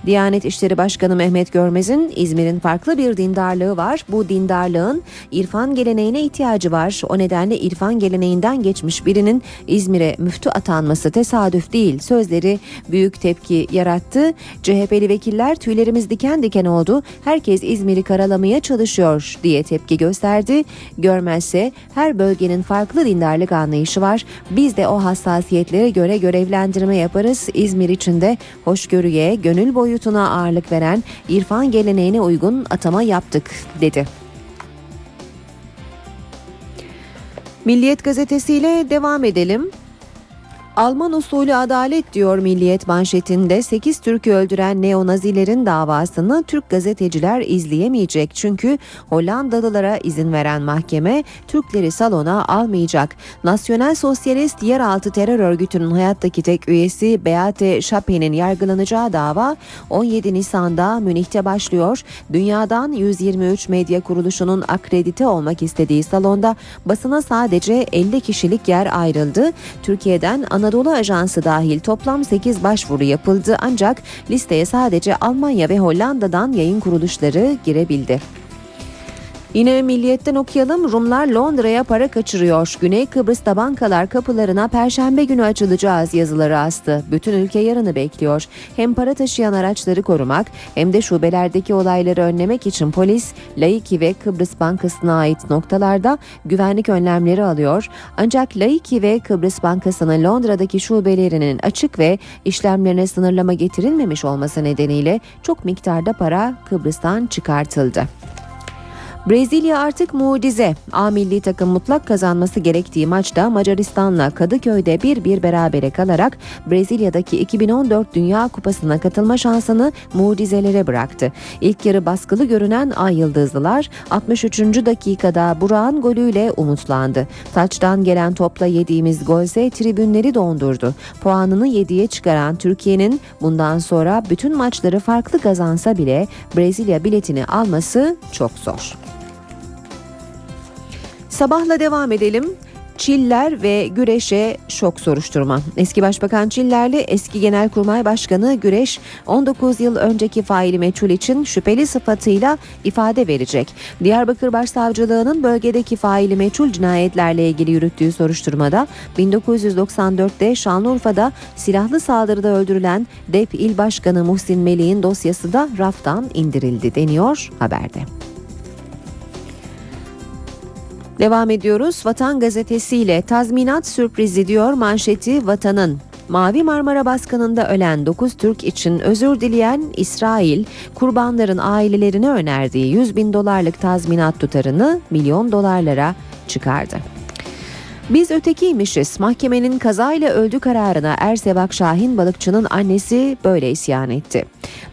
Diyanet İşleri Başkanı Mehmet Görmez'in İzmir'in farklı bir dindarlığı var. Bu dindarlığın irfan geleneğine ihtiyacı var. O nedenle irfan geleneğinden geçmiş birinin İzmir'e müftü atanması tesadüf değil. Sözleri büyük tepki yarattı. CHP'li vekiller tüylerimiz diken diken oldu. Herkes İzmir'i karalamaya çalışıyor diye tepki gösterdi. Görmezse her bölgenin farklı dindarlık anlayışı var. Biz de o hassasiyetlere göre görevlendirme yaparız. İzmir içinde hoşgörüye, gönül boyutuna ağırlık veren irfan geleneğine uygun atama yaptık dedi. Milliyet gazetesiyle devam edelim. Alman usulü adalet diyor Milliyet manşetinde 8 Türk'ü öldüren neonazilerin davasını Türk gazeteciler izleyemeyecek. Çünkü Hollandalılara izin veren mahkeme Türkleri salona almayacak. Nasyonel Sosyalist Yeraltı Terör Örgütü'nün hayattaki tek üyesi Beate Şape'nin yargılanacağı dava 17 Nisan'da Münih'te başlıyor. Dünyadan 123 medya kuruluşunun akredite olmak istediği salonda basına sadece 50 kişilik yer ayrıldı. Türkiye'den Anadolu Ajansı dahil toplam 8 başvuru yapıldı ancak listeye sadece Almanya ve Hollanda'dan yayın kuruluşları girebildi. Yine Milliyet'ten okuyalım. Rumlar Londra'ya para kaçırıyor. Güney Kıbrıs'ta bankalar kapılarına perşembe günü açılacağız yazıları astı. Bütün ülke yarını bekliyor. Hem para taşıyan araçları korumak hem de şubelerdeki olayları önlemek için polis Laiki ve Kıbrıs Bankası'na ait noktalarda güvenlik önlemleri alıyor. Ancak Laiki ve Kıbrıs Bankası'nın Londra'daki şubelerinin açık ve işlemlerine sınırlama getirilmemiş olması nedeniyle çok miktarda para Kıbrıs'tan çıkartıldı. Brezilya artık mucize. A milli takım mutlak kazanması gerektiği maçta Macaristan'la Kadıköy'de 1-1 berabere kalarak Brezilya'daki 2014 Dünya Kupası'na katılma şansını mucizelere bıraktı. İlk yarı baskılı görünen Ay Yıldızlılar 63. dakikada Burak'ın golüyle umutlandı. Taçtan gelen topla yediğimiz golse tribünleri dondurdu. Puanını 7'ye çıkaran Türkiye'nin bundan sonra bütün maçları farklı kazansa bile Brezilya biletini alması çok zor. Sabahla devam edelim. Çiller ve Güreş'e şok soruşturma. Eski Başbakan Çiller'le eski Genelkurmay Başkanı Güreş 19 yıl önceki faili meçhul için şüpheli sıfatıyla ifade verecek. Diyarbakır Başsavcılığı'nın bölgedeki faili meçhul cinayetlerle ilgili yürüttüğü soruşturmada 1994'te Şanlıurfa'da silahlı saldırıda öldürülen DEP İl Başkanı Muhsin Melih'in dosyası da raftan indirildi deniyor haberde. Devam ediyoruz. Vatan gazetesiyle tazminat sürprizi diyor manşeti vatanın. Mavi Marmara baskınında ölen 9 Türk için özür dileyen İsrail, kurbanların ailelerine önerdiği 100 bin dolarlık tazminat tutarını milyon dolarlara çıkardı. Biz ötekiymişiz. Mahkemenin kazayla öldü kararına Ersebak Şahin balıkçının annesi böyle isyan etti.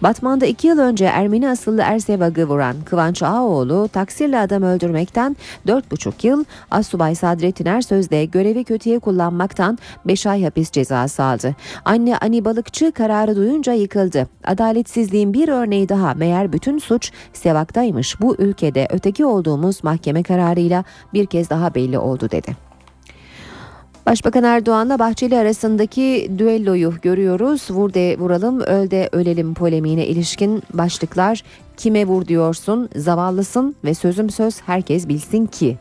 Batman'da iki yıl önce Ermeni asıllı Ersebak'ı vuran Kıvanç Ağaoğlu taksirle adam öldürmekten 4,5 yıl, Assubay Sadrettin Ersöz de görevi kötüye kullanmaktan 5 ay hapis cezası aldı. Anne Ani Balıkçı kararı duyunca yıkıldı. Adaletsizliğin bir örneği daha meğer bütün suç Sevak'taymış. Bu ülkede öteki olduğumuz mahkeme kararıyla bir kez daha belli oldu dedi. Başbakan Erdoğan'la Bahçeli arasındaki düelloyu görüyoruz. Vur de vuralım, öl de ölelim polemiğine ilişkin başlıklar. Kime vur diyorsun, zavallısın ve sözüm söz herkes bilsin ki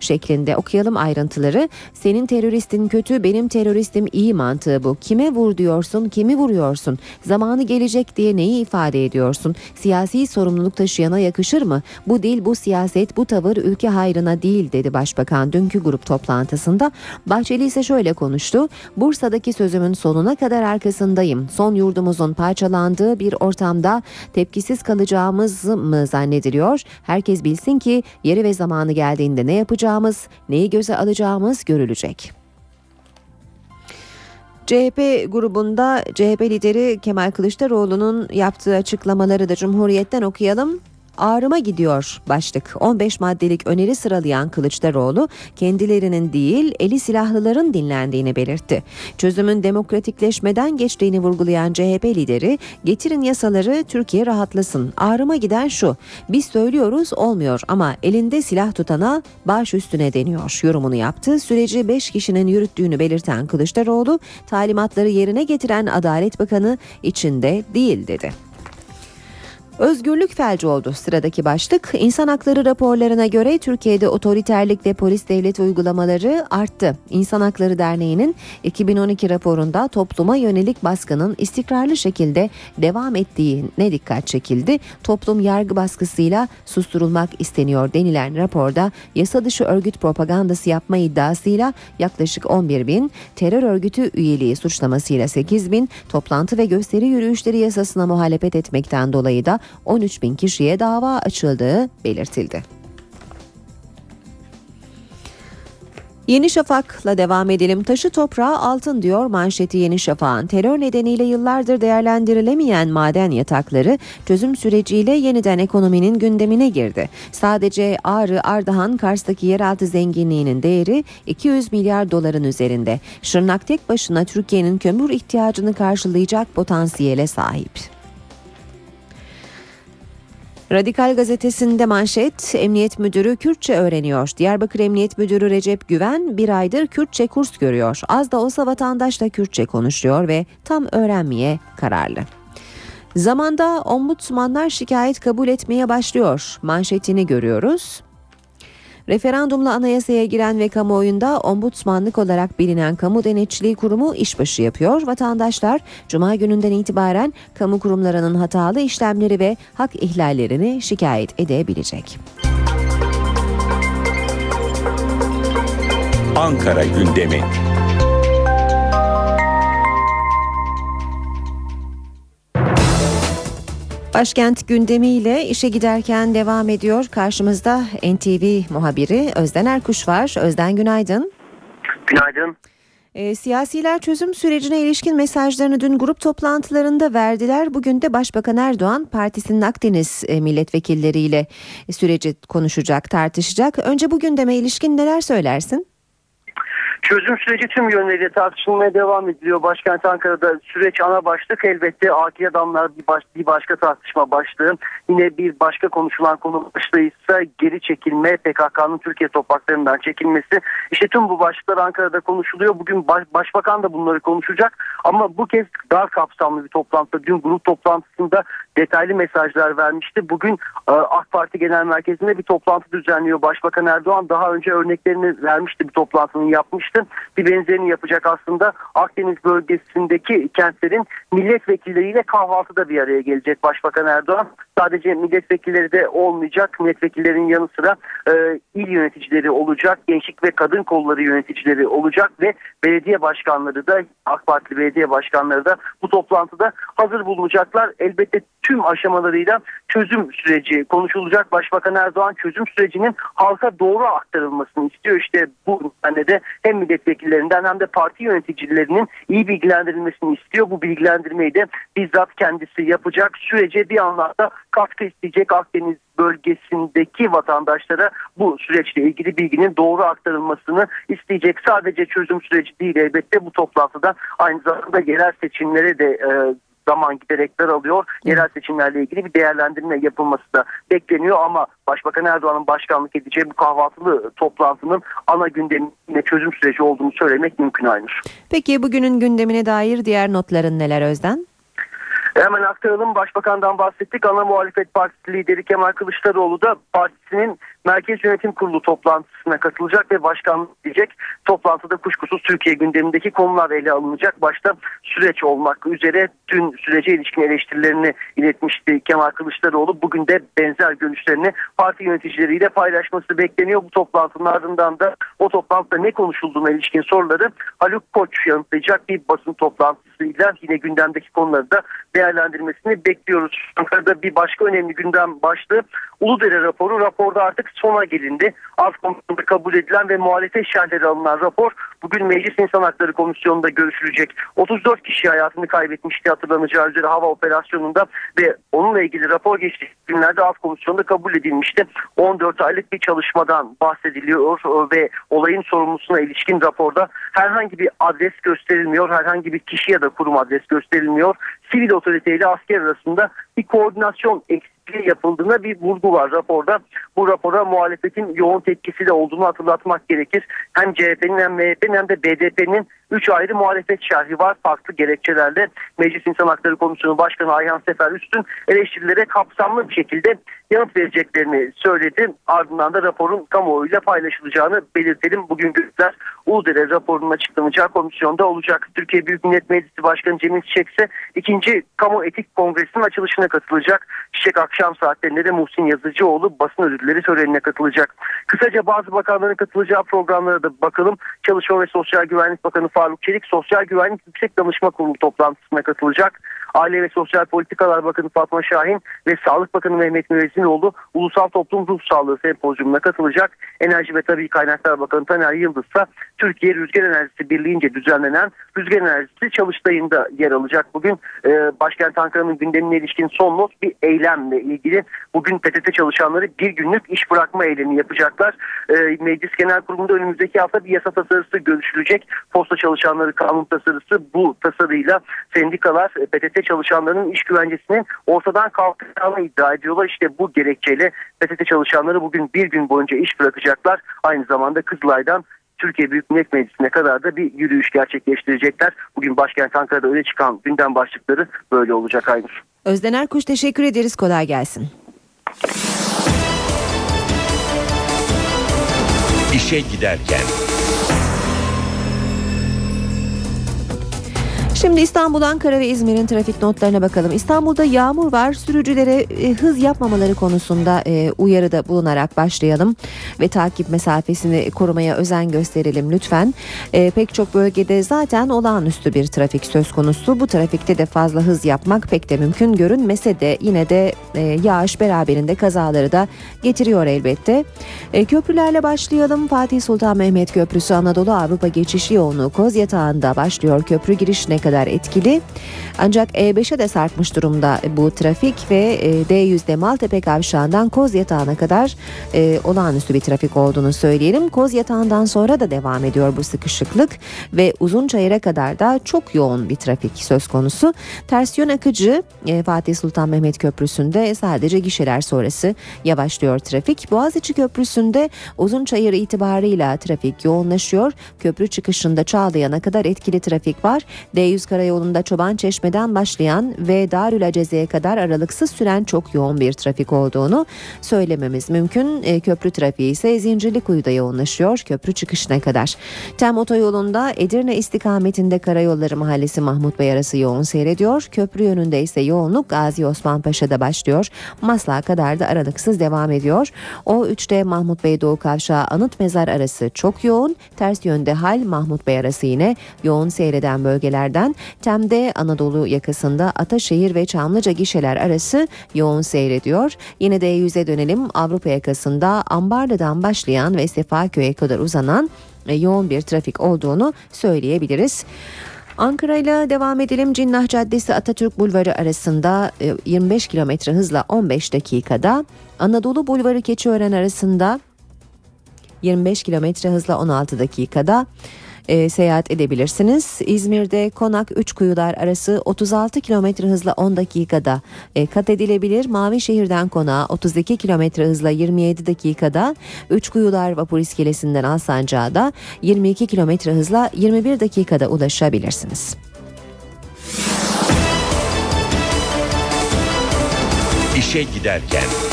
şeklinde okuyalım ayrıntıları. Senin teröristin kötü, benim teröristim iyi mantığı bu. Kime vur diyorsun, kimi vuruyorsun? Zamanı gelecek diye neyi ifade ediyorsun? Siyasi sorumluluk taşıyana yakışır mı? Bu dil, bu siyaset, bu tavır ülke hayrına değil dedi Başbakan dünkü grup toplantısında. Bahçeli ise şöyle konuştu. Bursa'daki sözümün sonuna kadar arkasındayım. Son yurdumuzun parçalandığı bir ortamda tepkisiz kalacağımız mı zannediliyor? Herkes bilsin ki yeri ve zamanı geldiğinde ne yapacağız? Yapacağımız, neyi göze alacağımız görülecek. CHP grubunda CHP lideri Kemal Kılıçdaroğlu'nun yaptığı açıklamaları da Cumhuriyet'ten okuyalım ağrıma gidiyor başlık. 15 maddelik öneri sıralayan Kılıçdaroğlu kendilerinin değil eli silahlıların dinlendiğini belirtti. Çözümün demokratikleşmeden geçtiğini vurgulayan CHP lideri getirin yasaları Türkiye rahatlasın. Ağrıma giden şu biz söylüyoruz olmuyor ama elinde silah tutana baş üstüne deniyor yorumunu yaptı. Süreci 5 kişinin yürüttüğünü belirten Kılıçdaroğlu talimatları yerine getiren Adalet Bakanı içinde değil dedi. Özgürlük felci oldu sıradaki başlık. İnsan hakları raporlarına göre Türkiye'de otoriterlik ve polis devlet uygulamaları arttı. İnsan Hakları Derneği'nin 2012 raporunda topluma yönelik baskının istikrarlı şekilde devam ettiğine dikkat çekildi. Toplum yargı baskısıyla susturulmak isteniyor denilen raporda yasa dışı örgüt propagandası yapma iddiasıyla yaklaşık 11 bin, terör örgütü üyeliği suçlamasıyla 8 bin, toplantı ve gösteri yürüyüşleri yasasına muhalefet etmekten dolayı da 13 bin kişiye dava açıldığı belirtildi. Yeni Şafak'la devam edelim. Taşı toprağı altın diyor manşeti Yeni Şafak'ın. Terör nedeniyle yıllardır değerlendirilemeyen maden yatakları çözüm süreciyle yeniden ekonominin gündemine girdi. Sadece Ağrı, Ardahan, Kars'taki yeraltı zenginliğinin değeri 200 milyar doların üzerinde. Şırnak tek başına Türkiye'nin kömür ihtiyacını karşılayacak potansiyele sahip. Radikal gazetesinde manşet Emniyet Müdürü Kürtçe öğreniyor. Diyarbakır Emniyet Müdürü Recep Güven bir aydır Kürtçe kurs görüyor. Az da olsa vatandaş da Kürtçe konuşuyor ve tam öğrenmeye kararlı. Zamanda ombudsmanlar şikayet kabul etmeye başlıyor. Manşetini görüyoruz. Referandumla anayasaya giren ve kamuoyunda ombudsmanlık olarak bilinen Kamu Denetçiliği Kurumu işbaşı yapıyor. Vatandaşlar Cuma gününden itibaren kamu kurumlarının hatalı işlemleri ve hak ihlallerini şikayet edebilecek. Ankara gündemi. Başkent gündemiyle işe giderken devam ediyor. Karşımızda NTV muhabiri Özden Erkuş var. Özden günaydın. Günaydın. E, siyasiler çözüm sürecine ilişkin mesajlarını dün grup toplantılarında verdiler. Bugün de Başbakan Erdoğan partisinin Akdeniz e, milletvekilleriyle süreci konuşacak, tartışacak. Önce bugün deme ilişkin neler söylersin? Çözüm süreci tüm yönleriyle tartışılmaya devam ediliyor. Başkent Ankara'da süreç ana başlık elbette akil adamlar bir, baş, bir başka tartışma başlığı. Yine bir başka konuşulan konu başlığı ise geri çekilme, PKK'nın Türkiye topraklarından çekilmesi. İşte tüm bu başlıklar Ankara'da konuşuluyor. Bugün baş, Başbakan da bunları konuşacak. Ama bu kez dar kapsamlı bir toplantı. Dün grup toplantısında detaylı mesajlar vermişti. Bugün e, AK Parti Genel Merkezi'nde bir toplantı düzenliyor. Başbakan Erdoğan daha önce örneklerini vermişti bir toplantının yapmıştı. Bir benzerini yapacak aslında. Akdeniz bölgesindeki kentlerin milletvekilleriyle kahvaltıda bir araya gelecek Başbakan Erdoğan. Sadece milletvekilleri de olmayacak. Milletvekillerinin yanı sıra e, il yöneticileri olacak. Gençlik ve kadın kolları yöneticileri olacak ve belediye başkanları da AK Parti belediye başkanları da bu toplantıda hazır bulunacaklar. Elbette tüm aşamalarıyla çözüm süreci konuşulacak. Başbakan Erdoğan çözüm sürecinin halka doğru aktarılmasını istiyor. İşte bu nedenle de hem milletvekillerinden hem de parti yöneticilerinin iyi bilgilendirilmesini istiyor. Bu bilgilendirmeyi de bizzat kendisi yapacak. Sürece bir anlamda katkı isteyecek Akdeniz bölgesindeki vatandaşlara bu süreçle ilgili bilginin doğru aktarılmasını isteyecek. Sadece çözüm süreci değil elbette bu toplantıda aynı zamanda yerel seçimlere de e, zaman giderek daralıyor. Yerel seçimlerle ilgili bir değerlendirme yapılması da bekleniyor ama Başbakan Erdoğan'ın başkanlık edeceği bu kahvaltılı toplantının ana gündemine çözüm süreci olduğunu söylemek mümkün Aynur. Peki bugünün gündemine dair diğer notların neler Özden? Hemen aktaralım. Başbakandan bahsettik. Ana muhalefet partisi lideri Kemal Kılıçdaroğlu da partisinin Merkez Yönetim Kurulu toplantısına katılacak ve başkanlık edecek. Toplantıda kuşkusuz Türkiye gündemindeki konular ele alınacak. Başta süreç olmak üzere dün sürece ilişkin eleştirilerini iletmişti Kemal Kılıçdaroğlu. Bugün de benzer görüşlerini parti yöneticileriyle paylaşması bekleniyor. Bu toplantının ardından da o toplantıda ne konuşulduğuna ilişkin soruları Haluk Koç yanıtlayacak bir basın toplantısıyla yine gündemdeki konuları da değerlendirmesini bekliyoruz. Ankara'da bir başka önemli gündem başlığı Uludere raporu. Raporda artık sona gelindi. Alt komisyonda kabul edilen ve muhalefet şerhleri alınan rapor bugün Meclis İnsan Hakları Komisyonu'nda görüşülecek. 34 kişi hayatını kaybetmişti hatırlanacağı üzere hava operasyonunda ve onunla ilgili rapor geçtiği günlerde alt komisyonda kabul edilmişti. 14 aylık bir çalışmadan bahsediliyor ve olayın sorumlusuna ilişkin raporda herhangi bir adres gösterilmiyor, herhangi bir kişi ya da kurum adres gösterilmiyor. Sivil otoriteyle asker arasında bir koordinasyon eksikliği yapıldığına bir vurgu var raporda. Bu rapora muhalefetin yoğun tepkisi de olduğunu hatırlatmak gerekir. Hem CHP'nin hem MHP'nin hem de BDP'nin 3 ayrı muhalefet şerhi var farklı gerekçelerle. Meclis İnsan Hakları Komisyonu Başkanı Ayhan Sefer Üstün eleştirilere kapsamlı bir şekilde yanıt vereceklerini söyledi. Ardından da raporun kamuoyuyla paylaşılacağını belirtelim. Bugün günler Uludere raporunun açıklanacağı komisyonda olacak. Türkiye Büyük Millet Meclisi Başkanı Cemil Çiçek ise ikinci Kamu Etik Kongresi'nin açılışına katılacak. Çiçek akşam saatlerinde de Muhsin Yazıcıoğlu basın ödülleri törenine katılacak. Kısaca bazı bakanların katılacağı programlara da bakalım. Çalışma ve Sosyal Güvenlik Bakanı Faruk Çelik Sosyal Güvenlik Yüksek Danışma Kurulu toplantısına katılacak. Aile ve Sosyal Politikalar Bakanı Fatma Şahin ve Sağlık Bakanı Mehmet Müezzinoğlu Ulusal Toplum Ruh Sağlığı Sempozyumuna katılacak. Enerji ve Tabii Kaynaklar Bakanı Taner Yıldız ise Türkiye Rüzgar Enerjisi Birliği'nce düzenlenen Rüzgar Enerjisi Çalıştayı'nda yer alacak. Bugün e, başkent Ankara'nın gündemine ilişkin son not bir eylemle ilgili. Bugün PTT çalışanları bir günlük iş bırakma eylemi yapacaklar. E, Meclis Genel Kurulu'nda önümüzdeki hafta bir yasa tasarısı görüşülecek. Posta çalışanları kanun tasarısı bu tasarıyla sendikalar e, PTT çalışanlarının iş güvencesinin ortadan kalkacağını iddia ediyorlar. İşte bu gerekçeyle PTT çalışanları bugün bir gün boyunca iş bırakacaklar. Aynı zamanda Kızılay'dan Türkiye Büyük Millet Meclisi'ne kadar da bir yürüyüş gerçekleştirecekler. Bugün başkent Ankara'da öne çıkan gündem başlıkları böyle olacak Aynur. Özden Erkuş teşekkür ederiz. Kolay gelsin. İşe giderken. Şimdi İstanbul, Ankara ve İzmir'in trafik notlarına bakalım. İstanbul'da yağmur var. Sürücülere e, hız yapmamaları konusunda e, uyarıda bulunarak başlayalım ve takip mesafesini korumaya özen gösterelim lütfen. E, pek çok bölgede zaten olağanüstü bir trafik söz konusu. Bu trafikte de fazla hız yapmak pek de mümkün görünmese de yine de e, yağış beraberinde kazaları da getiriyor elbette. E, köprülerle başlayalım. Fatih Sultan Mehmet Köprüsü Anadolu Avrupa geçiş yoğunluğu Koz Yatağı'nda başlıyor. Köprü girişine kadar etkili. Ancak E5'e de sarkmış durumda bu trafik ve e, D100'de Maltepe Kavşağı'ndan Koz Yatağı'na kadar e, olağanüstü bir trafik olduğunu söyleyelim. Koz Yatağı'ndan sonra da devam ediyor bu sıkışıklık ve Uzunçayır'a kadar da çok yoğun bir trafik söz konusu. Ters yön akıcı e, Fatih Sultan Mehmet Köprüsü'nde sadece gişeler sonrası yavaşlıyor trafik. Boğaziçi Köprüsü'nde Uzunçayır itibarıyla trafik yoğunlaşıyor. Köprü çıkışında Çağlayan'a kadar etkili trafik var. D100 Karayolu'nda Çoban Çeşme'den başlayan ve Darül Aceze'ye kadar aralıksız süren çok yoğun bir trafik olduğunu söylememiz mümkün. E, köprü trafiği ise Zincirlikuyu'da yoğunlaşıyor köprü çıkışına kadar. Tem otoyolunda Edirne istikametinde Karayolları Mahallesi Mahmut Bey arası yoğun seyrediyor. Köprü yönünde ise yoğunluk Gazi Osman Paşa'da başlıyor. Maslak'a kadar da aralıksız devam ediyor. O 3'te Mahmut Bey Doğu Kavşağı Anıt Mezar arası çok yoğun. Ters yönde hal Mahmut Bey arası yine yoğun seyreden bölgelerden ardından Tem'de Anadolu yakasında Ataşehir ve Çamlıca gişeler arası yoğun seyrediyor. Yine de yüze dönelim Avrupa yakasında Ambarlı'dan başlayan ve Sefaköy'e kadar uzanan e, yoğun bir trafik olduğunu söyleyebiliriz. Ankara ile devam edelim. Cinnah Caddesi Atatürk Bulvarı arasında e, 25 kilometre hızla 15 dakikada. Anadolu Bulvarı Keçiören arasında 25 kilometre hızla 16 dakikada e, seyahat edebilirsiniz. İzmir'de Konak Üçkuyular arası 36 kilometre hızla 10 dakikada e, kat edilebilir. Mavişehir'den Konağa 32 kilometre hızla 27 dakikada. Üçkuyular vapur iskelesinden Alsancak'a da 22 kilometre hızla 21 dakikada ulaşabilirsiniz. İşe giderken.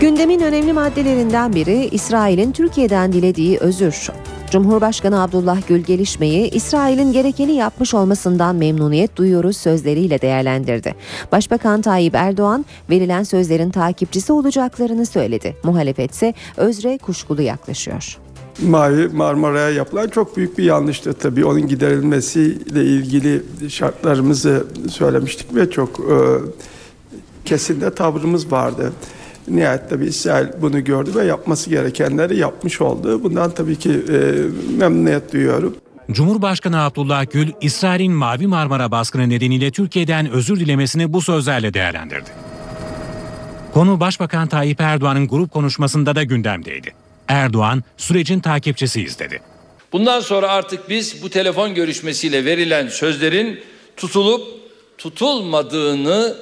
Gündemin önemli maddelerinden biri İsrail'in Türkiye'den dilediği özür. Cumhurbaşkanı Abdullah Gül gelişmeyi İsrail'in gerekeni yapmış olmasından memnuniyet duyuyoruz sözleriyle değerlendirdi. Başbakan Tayyip Erdoğan verilen sözlerin takipçisi olacaklarını söyledi. Muhalefet ise özre kuşkulu yaklaşıyor. Mavi Marmara'ya yapılan çok büyük bir yanlıştı tabii. Onun giderilmesiyle ilgili şartlarımızı söylemiştik ve çok e, kesin de tavrımız vardı. Nihayet tabii İsrail bunu gördü ve yapması gerekenleri yapmış oldu. Bundan tabii ki e, memnuniyet duyuyorum. Cumhurbaşkanı Abdullah Gül, İsrail'in Mavi Marmara baskını nedeniyle Türkiye'den özür dilemesini bu sözlerle değerlendirdi. Konu Başbakan Tayyip Erdoğan'ın grup konuşmasında da gündemdeydi. Erdoğan sürecin takipçisiyiz dedi. Bundan sonra artık biz bu telefon görüşmesiyle verilen sözlerin tutulup tutulmadığını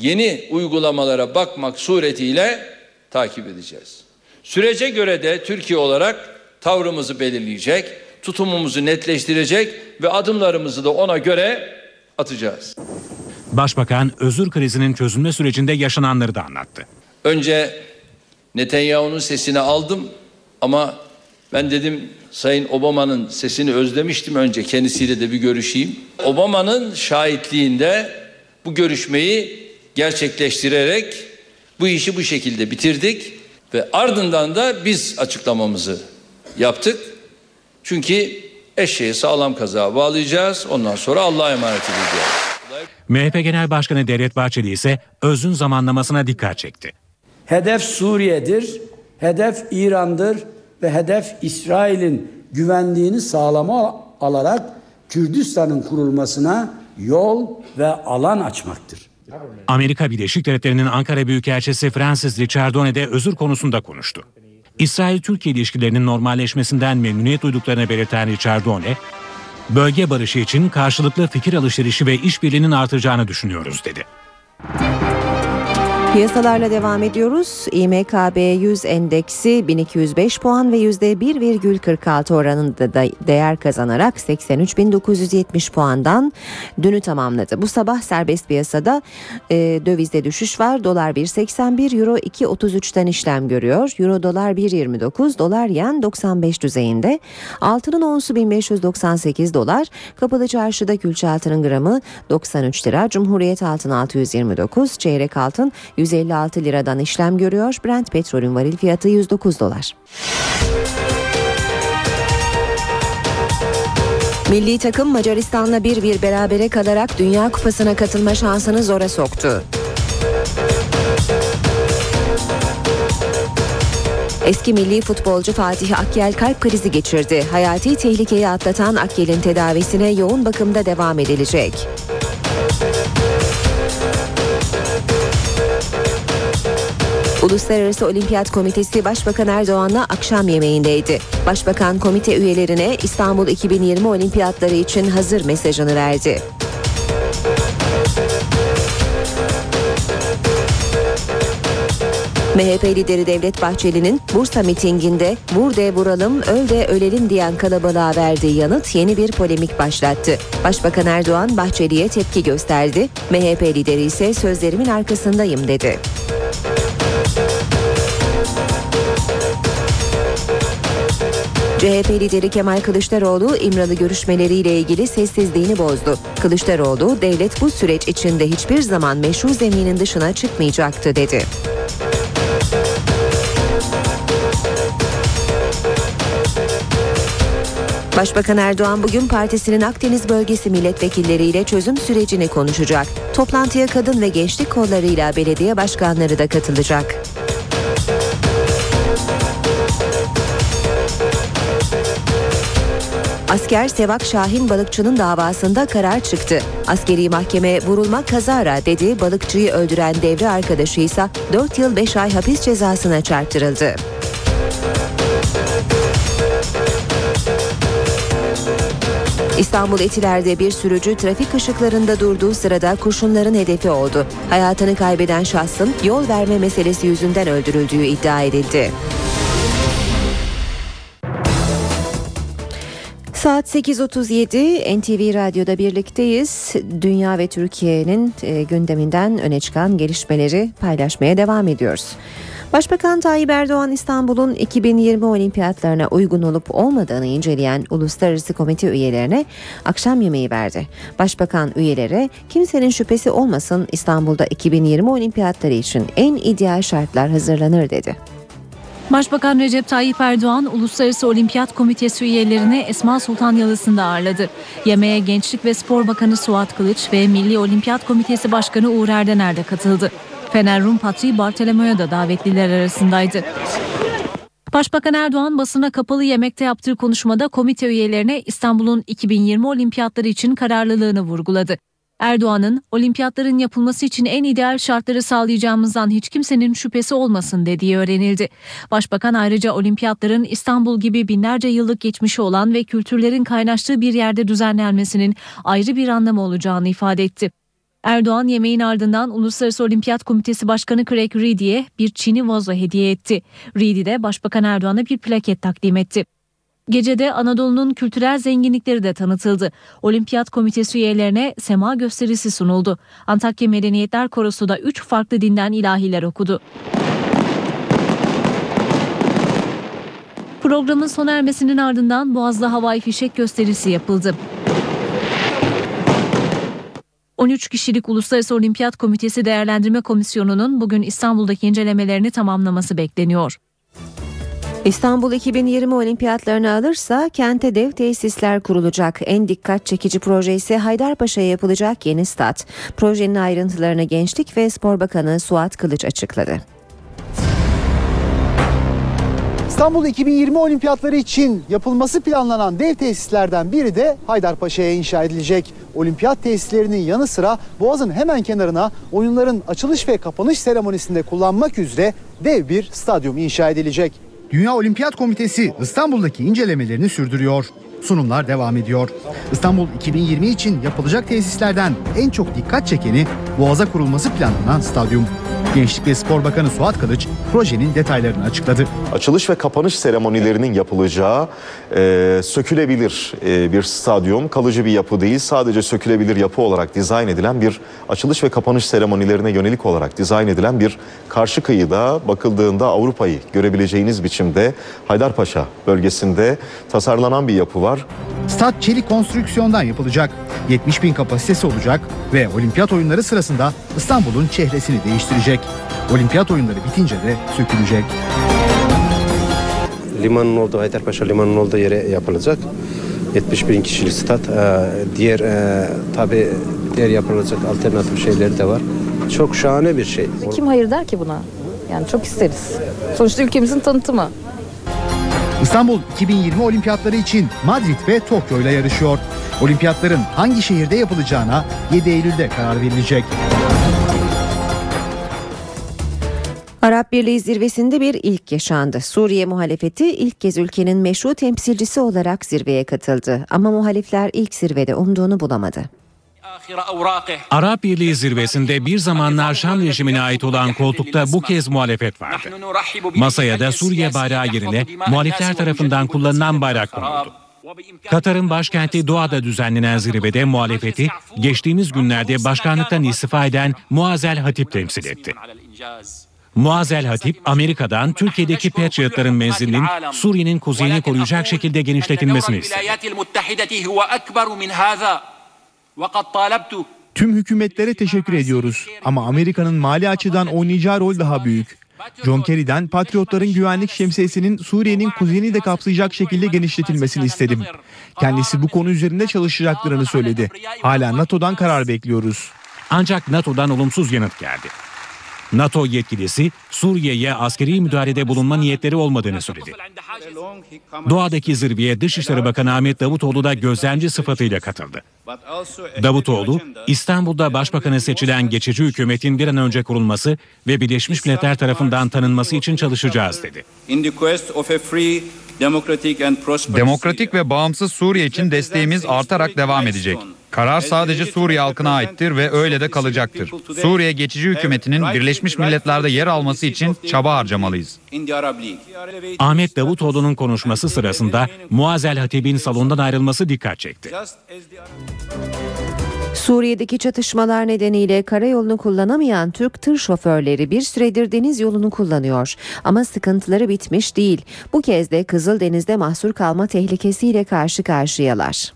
yeni uygulamalara bakmak suretiyle takip edeceğiz. Sürece göre de Türkiye olarak tavrımızı belirleyecek, tutumumuzu netleştirecek ve adımlarımızı da ona göre atacağız. Başbakan özür krizinin çözülme sürecinde yaşananları da anlattı. Önce Netanyahu'nun sesini aldım ama ben dedim Sayın Obama'nın sesini özlemiştim önce kendisiyle de bir görüşeyim. Obama'nın şahitliğinde bu görüşmeyi gerçekleştirerek bu işi bu şekilde bitirdik ve ardından da biz açıklamamızı yaptık. Çünkü eşeği sağlam kazağa bağlayacağız. Ondan sonra Allah'a emanet edeceğiz. MHP Genel Başkanı Devlet Bahçeli ise özün zamanlamasına dikkat çekti. Hedef Suriye'dir, hedef İran'dır ve hedef İsrail'in güvenliğini sağlama alarak Kürdistan'ın kurulmasına yol ve alan açmaktır. Amerika Birleşik Devletleri'nin Ankara Büyükelçisi Francis Ricciardone de özür konusunda konuştu. İsrail-Türkiye ilişkilerinin normalleşmesinden memnuniyet duyduklarını belirten Ricciardone, bölge barışı için karşılıklı fikir alışverişi ve işbirliğinin artacağını düşünüyoruz dedi. Piyasalarla devam ediyoruz. İMKB 100 endeksi 1205 puan ve %1,46 oranında da değer kazanarak 83.970 puandan dünü tamamladı. Bu sabah serbest piyasada e, dövizde düşüş var. Dolar 1.81, Euro 2.33'ten işlem görüyor. Euro dolar 1.29, dolar yen 95 düzeyinde. Altının onsu 1598 dolar. Kapalı çarşıda külçe altının gramı 93 lira. Cumhuriyet altın 629, çeyrek altın 156 liradan işlem görüyor. Brent petrolün varil fiyatı 109 dolar. Milli takım Macaristan'la 1-1 berabere kalarak Dünya Kupası'na katılma şansını zora soktu. Eski milli futbolcu Fatih Akyel kalp krizi geçirdi. Hayati tehlikeyi atlatan Akyel'in tedavisine yoğun bakımda devam edilecek. Uluslararası Olimpiyat Komitesi Başbakan Erdoğan'la akşam yemeğindeydi. Başbakan komite üyelerine İstanbul 2020 Olimpiyatları için hazır mesajını verdi. MHP lideri Devlet Bahçeli'nin Bursa mitinginde vur de vuralım, öl de ölelim diyen kalabalığa verdiği yanıt yeni bir polemik başlattı. Başbakan Erdoğan Bahçeli'ye tepki gösterdi. MHP lideri ise sözlerimin arkasındayım dedi. CHP lideri Kemal Kılıçdaroğlu İmralı görüşmeleriyle ilgili sessizliğini bozdu. Kılıçdaroğlu devlet bu süreç içinde hiçbir zaman meşru zeminin dışına çıkmayacaktı dedi. Başbakan Erdoğan bugün partisinin Akdeniz bölgesi milletvekilleriyle çözüm sürecini konuşacak. Toplantıya kadın ve gençlik kollarıyla belediye başkanları da katılacak. Asker Sevak Şahin balıkçının davasında karar çıktı. Askeri mahkeme vurulma kazara dedi, balıkçıyı öldüren devre arkadaşı ise 4 yıl 5 ay hapis cezasına çarptırıldı. İstanbul Etiler'de bir sürücü trafik ışıklarında durduğu sırada kurşunların hedefi oldu. Hayatını kaybeden şahsın yol verme meselesi yüzünden öldürüldüğü iddia edildi. Saat 8.37 NTV Radyo'da birlikteyiz. Dünya ve Türkiye'nin e, gündeminden öne çıkan gelişmeleri paylaşmaya devam ediyoruz. Başbakan Tayyip Erdoğan İstanbul'un 2020 olimpiyatlarına uygun olup olmadığını inceleyen uluslararası komite üyelerine akşam yemeği verdi. Başbakan üyelere kimsenin şüphesi olmasın İstanbul'da 2020 olimpiyatları için en ideal şartlar hazırlanır dedi. Başbakan Recep Tayyip Erdoğan Uluslararası Olimpiyat Komitesi üyelerini Esma Sultan Yalısı'nda ağırladı. Yemeğe Gençlik ve Spor Bakanı Suat Kılıç ve Milli Olimpiyat Komitesi Başkanı Uğur Erdener de katıldı. Fener Rum Patriği Bartolomeo'ya da davetliler arasındaydı. Başbakan Erdoğan basına kapalı yemekte yaptığı konuşmada komite üyelerine İstanbul'un 2020 olimpiyatları için kararlılığını vurguladı. Erdoğan'ın olimpiyatların yapılması için en ideal şartları sağlayacağımızdan hiç kimsenin şüphesi olmasın dediği öğrenildi. Başbakan ayrıca olimpiyatların İstanbul gibi binlerce yıllık geçmişi olan ve kültürlerin kaynaştığı bir yerde düzenlenmesinin ayrı bir anlamı olacağını ifade etti. Erdoğan yemeğin ardından Uluslararası Olimpiyat Komitesi Başkanı Craig Reedy'ye bir Çin'i vazo hediye etti. Reedy de Başbakan Erdoğan'a bir plaket takdim etti. Gecede Anadolu'nun kültürel zenginlikleri de tanıtıldı. Olimpiyat Komitesi üyelerine sema gösterisi sunuldu. Antakya Medeniyetler Korosu da 3 farklı dinden ilahiler okudu. Programın sona ermesinin ardından Boğaz'da havai fişek gösterisi yapıldı. 13 kişilik Uluslararası Olimpiyat Komitesi Değerlendirme Komisyonu'nun bugün İstanbul'daki incelemelerini tamamlaması bekleniyor. İstanbul 2020 olimpiyatlarını alırsa kente dev tesisler kurulacak. En dikkat çekici proje ise Haydarpaşa'ya yapılacak yeni stat. Projenin ayrıntılarını Gençlik ve Spor Bakanı Suat Kılıç açıkladı. İstanbul 2020 olimpiyatları için yapılması planlanan dev tesislerden biri de Haydarpaşa'ya inşa edilecek. Olimpiyat tesislerinin yanı sıra Boğaz'ın hemen kenarına oyunların açılış ve kapanış seremonisinde kullanmak üzere dev bir stadyum inşa edilecek. Dünya Olimpiyat Komitesi İstanbul'daki incelemelerini sürdürüyor. Sunumlar devam ediyor. İstanbul 2020 için yapılacak tesislerden en çok dikkat çekeni Boğaz'a kurulması planlanan stadyum. Gençlik ve Spor Bakanı Suat Kılıç projenin detaylarını açıkladı. Açılış ve kapanış seremonilerinin yapılacağı e, sökülebilir e, bir stadyum, kalıcı bir yapı değil, sadece sökülebilir yapı olarak dizayn edilen bir açılış ve kapanış seremonilerine yönelik olarak dizayn edilen bir karşı kıyıda bakıldığında Avrupa'yı görebileceğiniz biçimde Haydarpaşa bölgesinde tasarlanan bir yapı var. Stat çelik konstrüksiyondan yapılacak. 70 bin kapasitesi olacak ve olimpiyat oyunları sırasında İstanbul'un çehresini değiştirecek. Olimpiyat oyunları bitince de sökülecek. Limanın olduğu Haydarpaşa Limanı'nın olduğu yere yapılacak. 70 bin kişilik stat. Ee, Diğer e, tabi diğer yapılacak alternatif şeyleri de var. Çok şahane bir şey. Kim hayır der ki buna? Yani çok isteriz. Sonuçta ülkemizin tanıtımı. İstanbul 2020 olimpiyatları için Madrid ve Tokyo ile yarışıyor. Olimpiyatların hangi şehirde yapılacağına 7 Eylül'de karar verilecek. Arap Birliği zirvesinde bir ilk yaşandı. Suriye muhalefeti ilk kez ülkenin meşru temsilcisi olarak zirveye katıldı. Ama muhalifler ilk zirvede umduğunu bulamadı. Arap Birliği zirvesinde bir zamanlar Şam rejimine ait olan koltukta bu kez muhalefet vardı. Masaya da Suriye bayrağı yerine muhalifler tarafından kullanılan bayrak konuldu. Katar'ın başkenti Doha'da düzenlenen zirvede muhalefeti geçtiğimiz günlerde başkanlıktan istifa eden Muazel Hatip temsil etti. Muazel Hatip, Amerika'dan Türkiye'deki Patriotların menzilinin Suriye'nin kuzeyini koruyacak şekilde genişletilmesini istedi. Tüm hükümetlere teşekkür ediyoruz ama Amerika'nın mali açıdan oynayacağı rol daha büyük. John Kerry'den Patriotların güvenlik şemsiyesinin Suriye'nin kuzeyini de kapsayacak şekilde genişletilmesini istedim. Kendisi bu konu üzerinde çalışacaklarını söyledi. Hala NATO'dan karar bekliyoruz. Ancak NATO'dan olumsuz yanıt geldi. NATO yetkilisi Suriye'ye askeri müdahalede bulunma niyetleri olmadığını söyledi. Doğadaki zirveye Dışişleri Bakanı Ahmet Davutoğlu da gözlemci sıfatıyla katıldı. Davutoğlu, İstanbul'da başbakanı seçilen geçici hükümetin bir an önce kurulması ve Birleşmiş Milletler tarafından tanınması için çalışacağız dedi. Demokratik ve bağımsız Suriye için desteğimiz artarak devam edecek. Karar sadece Suriye halkına aittir ve öyle de kalacaktır. Suriye geçici hükümetinin Birleşmiş Milletler'de yer alması için çaba harcamalıyız. Ahmet Davutoğlu'nun konuşması sırasında Muazel Hatib'in salondan ayrılması dikkat çekti. Suriye'deki çatışmalar nedeniyle karayolunu kullanamayan Türk tır şoförleri bir süredir deniz yolunu kullanıyor. Ama sıkıntıları bitmiş değil. Bu kez de Kızıldeniz'de mahsur kalma tehlikesiyle karşı karşıyalar.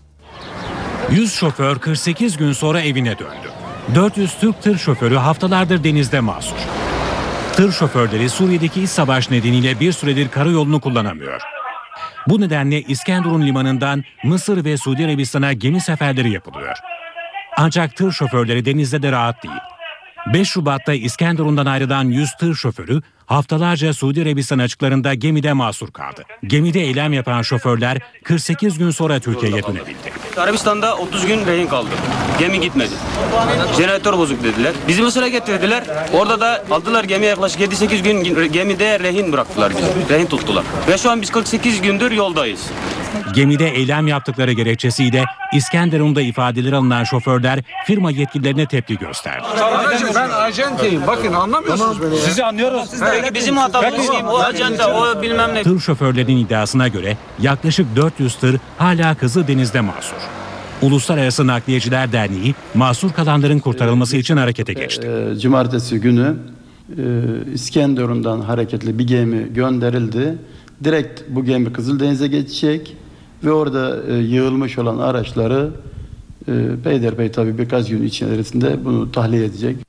100 şoför 48 gün sonra evine döndü. 400 Türk tır şoförü haftalardır denizde mahsur. Tır şoförleri Suriye'deki iç savaş nedeniyle bir süredir karayolunu kullanamıyor. Bu nedenle İskenderun limanından Mısır ve Suudi Arabistan'a gemi seferleri yapılıyor. Ancak tır şoförleri denizde de rahat değil. 5 Şubat'ta İskenderun'dan ayrılan 100 tır şoförü haftalarca Suudi Arabistan açıklarında gemide mahsur kaldı. Gemide eylem yapan şoförler 48 gün sonra Türkiye'ye dönebildi. Arabistan'da 30 gün rehin kaldı. Gemi gitmedi. Jeneratör bozuk dediler. Bizi Mısır'a getirdiler. Orada da aldılar gemiye yaklaşık 7-8 gün gemide rehin bıraktılar bizi. Rehin tuttular. Ve şu an biz 48 gündür yoldayız. Gemide eylem yaptıkları gerekçesiyle İskenderun'da ifadeleri alınan şoförler firma yetkililerine tepki gösterdi. ben acenteyim. Bakın anlamıyorsunuz beni. Sizi anlıyoruz. Peki bizim hatamız değil. O acente, o bilmem ne. Tır şoförlerinin iddiasına göre yaklaşık 400 tır hala Kızıldeniz'de mahsur. Uluslararası Nakliyeciler Derneği mahsur kalanların kurtarılması için harekete geçti. Ee, Cumartesi günü e, İskenderun'dan hareketli bir gemi gönderildi. Direkt bu gemi Kızıldeniz'e geçecek ve orada e, yığılmış olan araçları e, Peyderpey tabii birkaç gün içerisinde bunu tahliye edecek.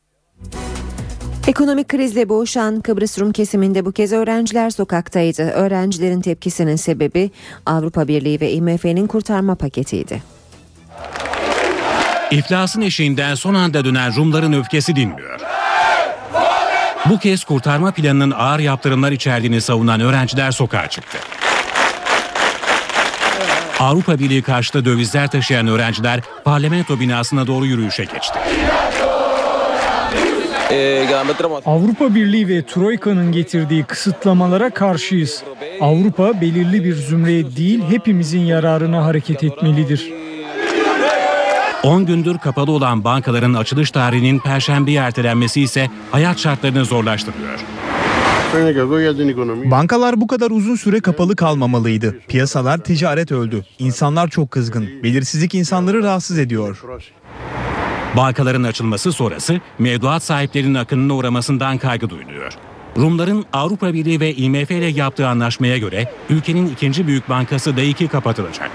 Ekonomik krizle boğuşan Kıbrıs Rum kesiminde bu kez öğrenciler sokaktaydı. Öğrencilerin tepkisinin sebebi Avrupa Birliği ve IMF'nin kurtarma paketiydi. İflasın eşiğinden son anda dönen Rumların öfkesi dinmiyor. Bu kez kurtarma planının ağır yaptırımlar içerdiğini savunan öğrenciler sokağa çıktı. Avrupa Birliği karşıtı dövizler taşıyan öğrenciler parlamento binasına doğru yürüyüşe geçti. Avrupa Birliği ve Troika'nın getirdiği kısıtlamalara karşıyız. Avrupa belirli bir zümreye değil hepimizin yararına hareket etmelidir. 10 gündür kapalı olan bankaların açılış tarihinin perşembeye ertelenmesi ise hayat şartlarını zorlaştırıyor. Bankalar bu kadar uzun süre kapalı kalmamalıydı. Piyasalar ticaret öldü. İnsanlar çok kızgın. Belirsizlik insanları rahatsız ediyor. Bankaların açılması sonrası mevduat sahiplerinin akınına uğramasından kaygı duyuluyor. Rumların Avrupa Birliği ve IMF ile yaptığı anlaşmaya göre ülkenin ikinci büyük bankası Daiki kapatılacak.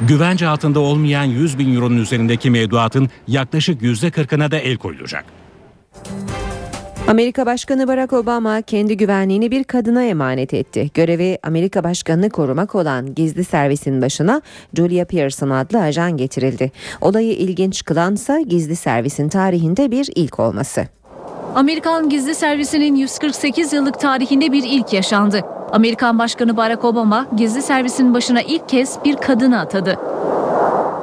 Güvence altında olmayan 100 bin euronun üzerindeki mevduatın yaklaşık %40'ına da el koyulacak. Amerika Başkanı Barack Obama kendi güvenliğini bir kadına emanet etti. Görevi Amerika Başkanı'nı korumak olan gizli servisin başına Julia Pearson adlı ajan getirildi. Olayı ilginç kılansa gizli servisin tarihinde bir ilk olması. Amerikan gizli servisinin 148 yıllık tarihinde bir ilk yaşandı. Amerikan Başkanı Barack Obama gizli servisin başına ilk kez bir kadını atadı.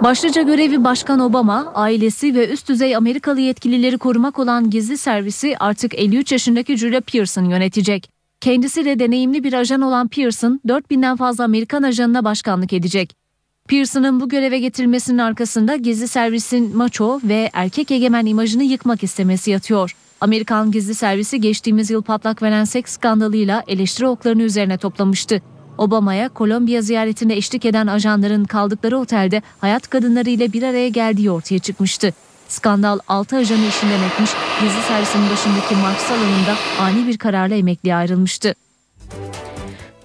Başlıca görevi Başkan Obama, ailesi ve üst düzey Amerikalı yetkilileri korumak olan gizli servisi artık 53 yaşındaki Julia Pearson yönetecek. Kendisi de deneyimli bir ajan olan Pearson, 4000'den fazla Amerikan ajanına başkanlık edecek. Pearson'ın bu göreve getirilmesinin arkasında gizli servisin maço ve erkek egemen imajını yıkmak istemesi yatıyor. Amerikan gizli servisi geçtiğimiz yıl patlak veren seks skandalıyla eleştiri oklarını üzerine toplamıştı. Obama'ya Kolombiya ziyaretinde eşlik eden ajanların kaldıkları otelde hayat kadınlarıyla bir araya geldiği ortaya çıkmıştı. Skandal 6 ajanı işinden etmiş, gizli servisin başındaki Mark Salon'un da ani bir kararla emekliye ayrılmıştı.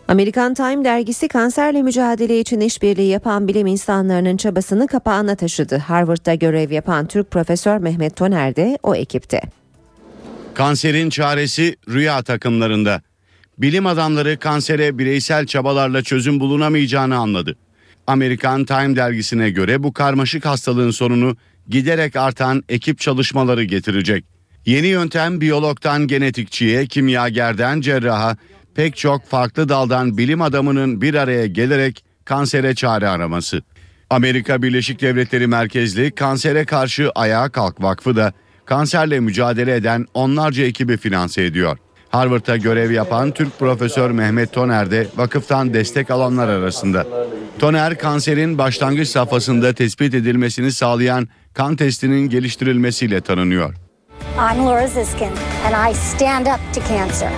Amerikan Time dergisi kanserle mücadele için işbirliği yapan bilim insanlarının çabasını kapağına taşıdı. Harvard'da görev yapan Türk profesör Mehmet Toner de o ekipte. Kanserin çaresi rüya takımlarında. Bilim adamları kansere bireysel çabalarla çözüm bulunamayacağını anladı. Amerikan Time dergisine göre bu karmaşık hastalığın sorunu giderek artan ekip çalışmaları getirecek. Yeni yöntem biyologtan genetikçiye, kimyagerden cerraha, pek çok farklı daldan bilim adamının bir araya gelerek kansere çare araması. Amerika Birleşik Devletleri merkezli Kansere Karşı Ayağa Kalk Vakfı da kanserle mücadele eden onlarca ekibi finanse ediyor. Harvard'da görev yapan Türk Profesör Mehmet Toner de vakıftan destek alanlar arasında. Toner kanserin başlangıç safhasında tespit edilmesini sağlayan kan testinin geliştirilmesiyle tanınıyor. I'm Laura Ziskin, and I stand up to cancer.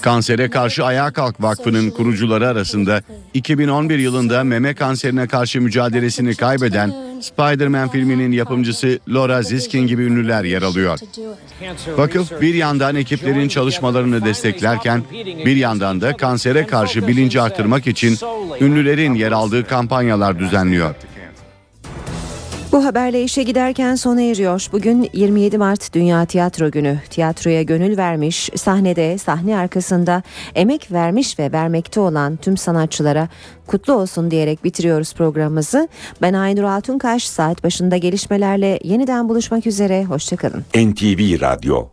Kansere Karşı Ayağa Kalk Vakfı'nın kurucuları arasında 2011 yılında meme kanserine karşı mücadelesini kaybeden Spider-Man filminin yapımcısı Laura Ziskin gibi ünlüler yer alıyor. Vakıf bir yandan ekiplerin çalışmalarını desteklerken bir yandan da kansere karşı bilinci artırmak için ünlülerin yer aldığı kampanyalar düzenliyor. Bu haberle işe giderken sona eriyor. Bugün 27 Mart Dünya Tiyatro Günü. Tiyatroya gönül vermiş, sahnede, sahne arkasında emek vermiş ve vermekte olan tüm sanatçılara kutlu olsun diyerek bitiriyoruz programımızı. Ben Aynur Altunkaş. Saat başında gelişmelerle yeniden buluşmak üzere. Hoşçakalın. NTV Radyo